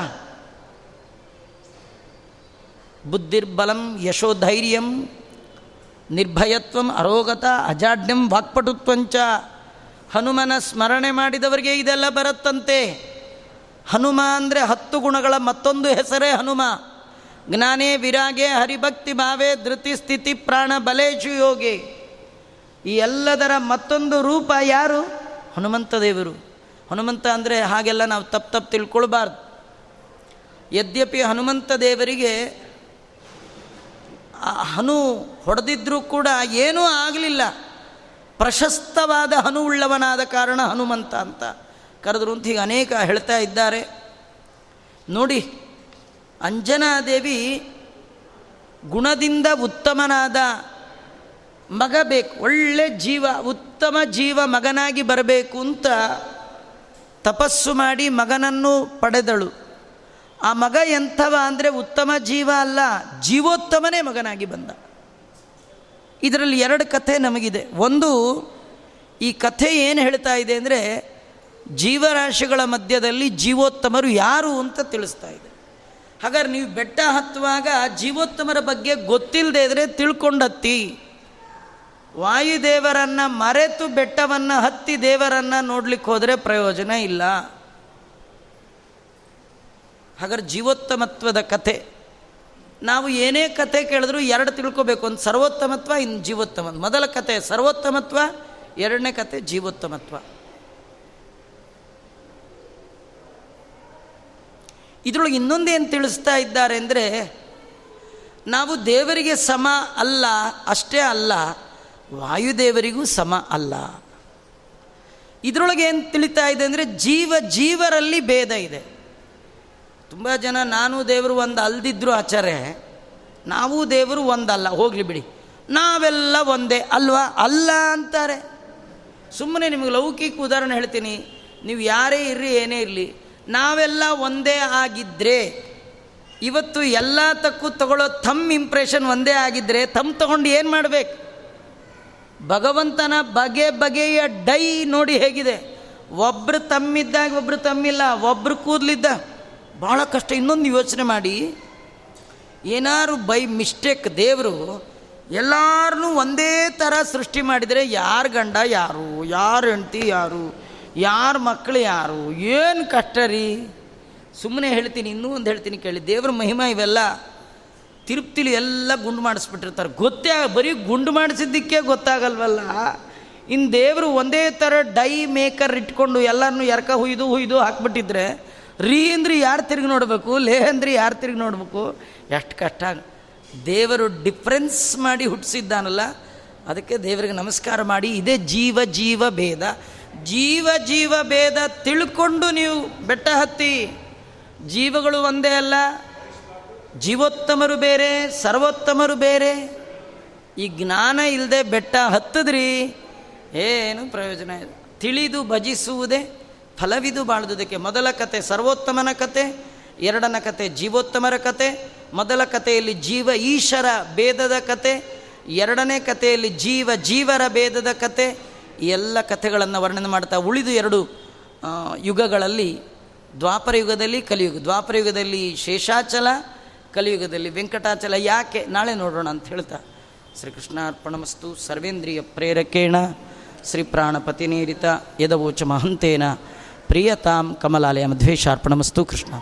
ಬುದ್ಧಿರ್ಬಲಂ ಯಶೋಧೈರ್ಯಂ ನಿರ್ಭಯತ್ವಂ ಅರೋಗತ ಅಜಾಡ್ಯಂ ವಾಕ್ಪಟುತ್ವಂಚ ಹನುಮನ ಸ್ಮರಣೆ ಮಾಡಿದವರಿಗೆ ಇದೆಲ್ಲ ಬರುತ್ತಂತೆ. ಹನುಮ ಅಂದರೆ ಹತ್ತು ಗುಣಗಳ ಮತ್ತೊಂದು ಹೆಸರೇ ಹನುಮ. ಜ್ಞಾನೇ ವಿರಾಗೆ ಹರಿಭಕ್ತಿ ಭಾವೆ ಧೃತಿ ಸ್ಥಿತಿ ಪ್ರಾಣ ಬಲೇಶು ಯೋಗಿ ಈ ಎಲ್ಲದರ ಮತ್ತೊಂದು ರೂಪ ಯಾರು? ಹನುಮಂತ ದೇವರು. ಹನುಮಂತ ಅಂದರೆ ಹಾಗೆಲ್ಲ ನಾವು ತಪ್ಪು ತಪ್ಪು ತಿಳ್ಕೊಳ್ಬಾರ್ದು. ಯದ್ಯಪಿ ಹನುಮಂತ ದೇವರಿಗೆ ಹನು ಹೊಡೆದಿದ್ರೂ ಕೂಡ ಏನೂ ಆಗಲಿಲ್ಲ. ಪ್ರಶಸ್ತವಾದ ಹನು ಉಳ್ಳವನಾದ ಕಾರಣ ಹನುಮಂತ ಅಂತ ಕರೆದ್ರು ಅಂತ ಹೀಗೆ ಅನೇಕ ಹೇಳ್ತಾ ಇದ್ದಾರೆ. ನೋಡಿ, ಅಂಜನಾದೇವಿ ಗುಣದಿಂದ ಉತ್ತಮನಾದ ಮಗ ಬೇಕು, ಒಳ್ಳೆ ಜೀವ, ಉತ್ತಮ ಜೀವ ಮಗನಾಗಿ ಬರಬೇಕು ಅಂತ ತಪಸ್ಸು ಮಾಡಿ ಮಗನನ್ನು ಪಡೆದಳು. ಆ ಮಗ ಎಂಥವ ಅಂದರೆ ಉತ್ತಮ ಜೀವ ಅಲ್ಲ, ಜೀವೋತ್ತಮನೇ ಮಗನಾಗಿ ಬಂದ. ಇದರಲ್ಲಿ ಎರಡು ಕಥೆ ನಮಗಿದೆ. ಒಂದು, ಈ ಕಥೆ ಏನು ಹೇಳ್ತಾ ಇದೆ ಅಂದರೆ ಜೀವರಾಶಿಗಳ ಮಧ್ಯದಲ್ಲಿ ಜೀವೋತ್ತಮರು ಯಾರು ಅಂತ ತಿಳಿಸ್ತಾ ಇದೆ. ಹಾಗಾದ್ರೆ ನೀವು ಬೆಟ್ಟ ಹತ್ತುವಾಗ ಜೀವೋತ್ತಮರ ಬಗ್ಗೆ ಗೊತ್ತಿಲ್ಲದೆ ಇದ್ರೆ ತಿಳ್ಕೊಂಡತ್ತಿ. ವಾಯುದೇವರನ್ನು ಮರೆತು ಬೆಟ್ಟವನ್ನು ಹತ್ತಿ ದೇವರನ್ನು ನೋಡ್ಲಿಕ್ಕೆ ಹೋದರೆ ಪ್ರಯೋಜನ ಇಲ್ಲ. ಹಾಗಾದ್ರೆ ಜೀವೋತ್ತಮತ್ವದ ಕಥೆ. ನಾವು ಏನೇ ಕತೆ ಕೇಳಿದ್ರು ಎರಡು ತಿಳ್ಕೋಬೇಕು. ಒಂದು ಸರ್ವೋತ್ತಮತ್ವ, ಇನ್ನು ಜೀವೋತ್ತಮ. ಮೊದಲ ಕತೆ ಸರ್ವೋತ್ತಮತ್ವ, ಎರಡನೇ ಕತೆ ಜೀವೋತ್ತಮತ್ವ. ಇದರೊಳಗೆ ಇನ್ನೊಂದೇನು ತಿಳಿಸ್ತಾ ಇದ್ದಾರೆ ಅಂದರೆ, ನಾವು ದೇವರಿಗೆ ಸಮ ಅಲ್ಲ, ಅಷ್ಟೇ ಅಲ್ಲ, ವಾಯುದೇವರಿಗೂ ಸಮ ಅಲ್ಲ. ಇದರೊಳಗೆ ಏನು ತಿಳಿತಾ ಇದೆ ಅಂದರೆ, ಜೀವ ಜೀವರಲ್ಲಿ ಭೇದ ಇದೆ. ತುಂಬ ಜನ ನಾನು ದೇವರು ಒಂದು ಅಲ್ದಿದ್ರು ಆಚಾರ್ಯ, ನಾವು ದೇವರು ಒಂದಲ್ಲ ಹೋಗಲಿ ಬಿಡಿ. ನಾವೆಲ್ಲ ಒಂದೇ, ಅಲ್ವಾ? ಅಲ್ಲ ಅಂತಾರೆ. ಸುಮ್ಮನೆ ನಿಮಗೆ ಲೌಕಿಕ ಉದಾಹರಣೆ ಹೇಳ್ತೀನಿ. ನೀವು ಯಾರೇ ಇರ್ರಿ, ಏನೇ ಇರಲಿ, ನಾವೆಲ್ಲ ಒಂದೇ ಆಗಿದ್ದರೆ ಇವತ್ತು ಎಲ್ಲ ತಕ್ಕು ತಗೊಳ್ಳೋ ತಮ್ಮ ಇಂಪ್ರೆಷನ್ ಒಂದೇ ಆಗಿದ್ದರೆ ತಮ್ಮ ತಗೊಂಡು ಏನು ಮಾಡಬೇಕು? ಭಗವಂತನ ಬಗೆ ಬಗೆಯ ಡೈ ನೋಡಿ ಹೇಗಿದೆ. ಒಬ್ಬರು ತಮ್ಮಿದ್ದಾಗ ಒಬ್ಬರು ತಮ್ಮಿಲ್ಲ ಒಬ್ಬರು ಕೂದಲಿದ್ದ. ಭಾಳ ಕಷ್ಟ. ಇನ್ನೊಂದು ಯೋಚನೆ ಮಾಡಿ. ಏನಾರು ಬೈ ಮಿಸ್ಟೇಕ್ ದೇವರು ಎಲ್ಲಾರನ್ನೂ ಒಂದೇ ಥರ ಸೃಷ್ಟಿ ಮಾಡಿದರೆ ಯಾರು ಗಂಡ ಯಾರು ಯಾರು ಹೆಂಡ್ತಿ ಯಾರು, ಯಾರ ಮಕ್ಕಳು ಯಾರು, ಏನು ಕಷ್ಟ ರೀ? ಸುಮ್ಮನೆ ಹೇಳ್ತೀನಿ, ಇನ್ನೂ ಒಂದು ಹೇಳ್ತೀನಿ ಕೇಳಿ. ದೇವ್ರ ಮಹಿಮಾ ಇವೆಲ್ಲ ತಿರುಪ್ತಿಲಿ ಎಲ್ಲ ಗುಂಡು ಮಾಡಿಸ್ಬಿಟ್ಟಿರ್ತಾರೆ. ಗೊತ್ತೇ ಬರೀ ಗುಂಡು ಮಾಡಿಸಿದ್ದಕ್ಕೆ ಗೊತ್ತಾಗಲ್ವಲ್ಲ? ಇನ್ನು ದೇವರು ಒಂದೇ ಥರ ಡೈ ಮೇಕರ್ ಇಟ್ಕೊಂಡು ಎಲ್ಲರನ್ನೂ ಎರ್ಕ ಹುಯ್ದು ಹುಯ್ದು ಹಾಕ್ಬಿಟ್ಟಿದ್ರೆ ರೀ ಅಂದ್ರೆ ಯಾರು ತಿರುಗಿ ನೋಡಬೇಕು, ಲೇ ಅಂದ್ರೆ ಯಾರು ತಿರುಗಿ ನೋಡಬೇಕು? ಎಷ್ಟು ಕಷ್ಟ ದೇವರು ಡಿಫ್ರೆನ್ಸ್ ಮಾಡಿ ಹುಟ್ಟಿಸಿದ್ದಾನಲ್ಲ ಅದಕ್ಕೆ ದೇವರಿಗೆ ನಮಸ್ಕಾರ ಮಾಡಿ, ಇದೇ ಜೀವ ಜೀವ ಭೇದ. ಜೀವ ಜೀವ ಭೇದ ತಿಳ್ಕೊಂಡು ನೀವು ಬೆಟ್ಟ ಹತ್ತಿ. ಜೀವಗಳು ಒಂದೇ ಅಲ್ಲ, ಜೀವೋತ್ತಮರು ಬೇರೆ, ಸರ್ವೋತ್ತಮರು ಬೇರೆ. ಈ ಜ್ಞಾನ ಇಲ್ಲದೆ ಬೆಟ್ಟ ಹತ್ತದ್ರಿ, ಏನು ಪ್ರಯೋಜನ ತಿಳಿದು ಭಜಿಸುವುದೇ ಫಲವಿದು ಬಾಳುವುದಕ್ಕೆ ಮೊದಲ ಕತೆ ಸರ್ವೋತ್ತಮನ ಕತೆ, ಎರಡನ ಕತೆ ಜೀವೋತ್ತಮರ ಕತೆ, ಮೊದಲ ಕಥೆಯಲ್ಲಿ ಜೀವ ಈಶರ ಭೇದದ ಕತೆ, ಎರಡನೇ ಕಥೆಯಲ್ಲಿ ಜೀವ ಜೀವರ ಭೇದದ ಕತೆ ಎಲ್ಲ ಕಥೆಗಳನ್ನು ವರ್ಣನೆ ಮಾಡ್ತಾ ಉಳಿದು ಎರಡು ಯುಗಗಳಲ್ಲಿ, ದ್ವಾಪರ ಯುಗದಲ್ಲಿ ಕಲಿಯುಗ, ದ್ವಾಪರ ಯುಗದಲ್ಲಿ ಶೇಷಾಚಲ, ಕಲಿಯುಗದಲ್ಲಿ ವೆಂಕಟಾಚಲ, ಯಾಕೆ? ನಾಳೆ ನೋಡೋಣ ಅಂತ ಹೇಳ್ತಾ. ಶ್ರೀಕೃಷ್ಣಾರ್ಪಣಮಸ್ತು ಸರ್ವೇಂದ್ರಿಯ ಪ್ರೇರಕೇಣ, ಶ್ರೀ ಪ್ರಾಣಪತಿನೇರಿತ ಯದವೋಚ ಮಹಂತೇನ. ಪ್ರಿಯತಾಂ ಕಮಲಾಲಯ ಮಧ್ವೇಶಾರ್ಪಣಮಸ್ತು ಕೃಷ್ಣ.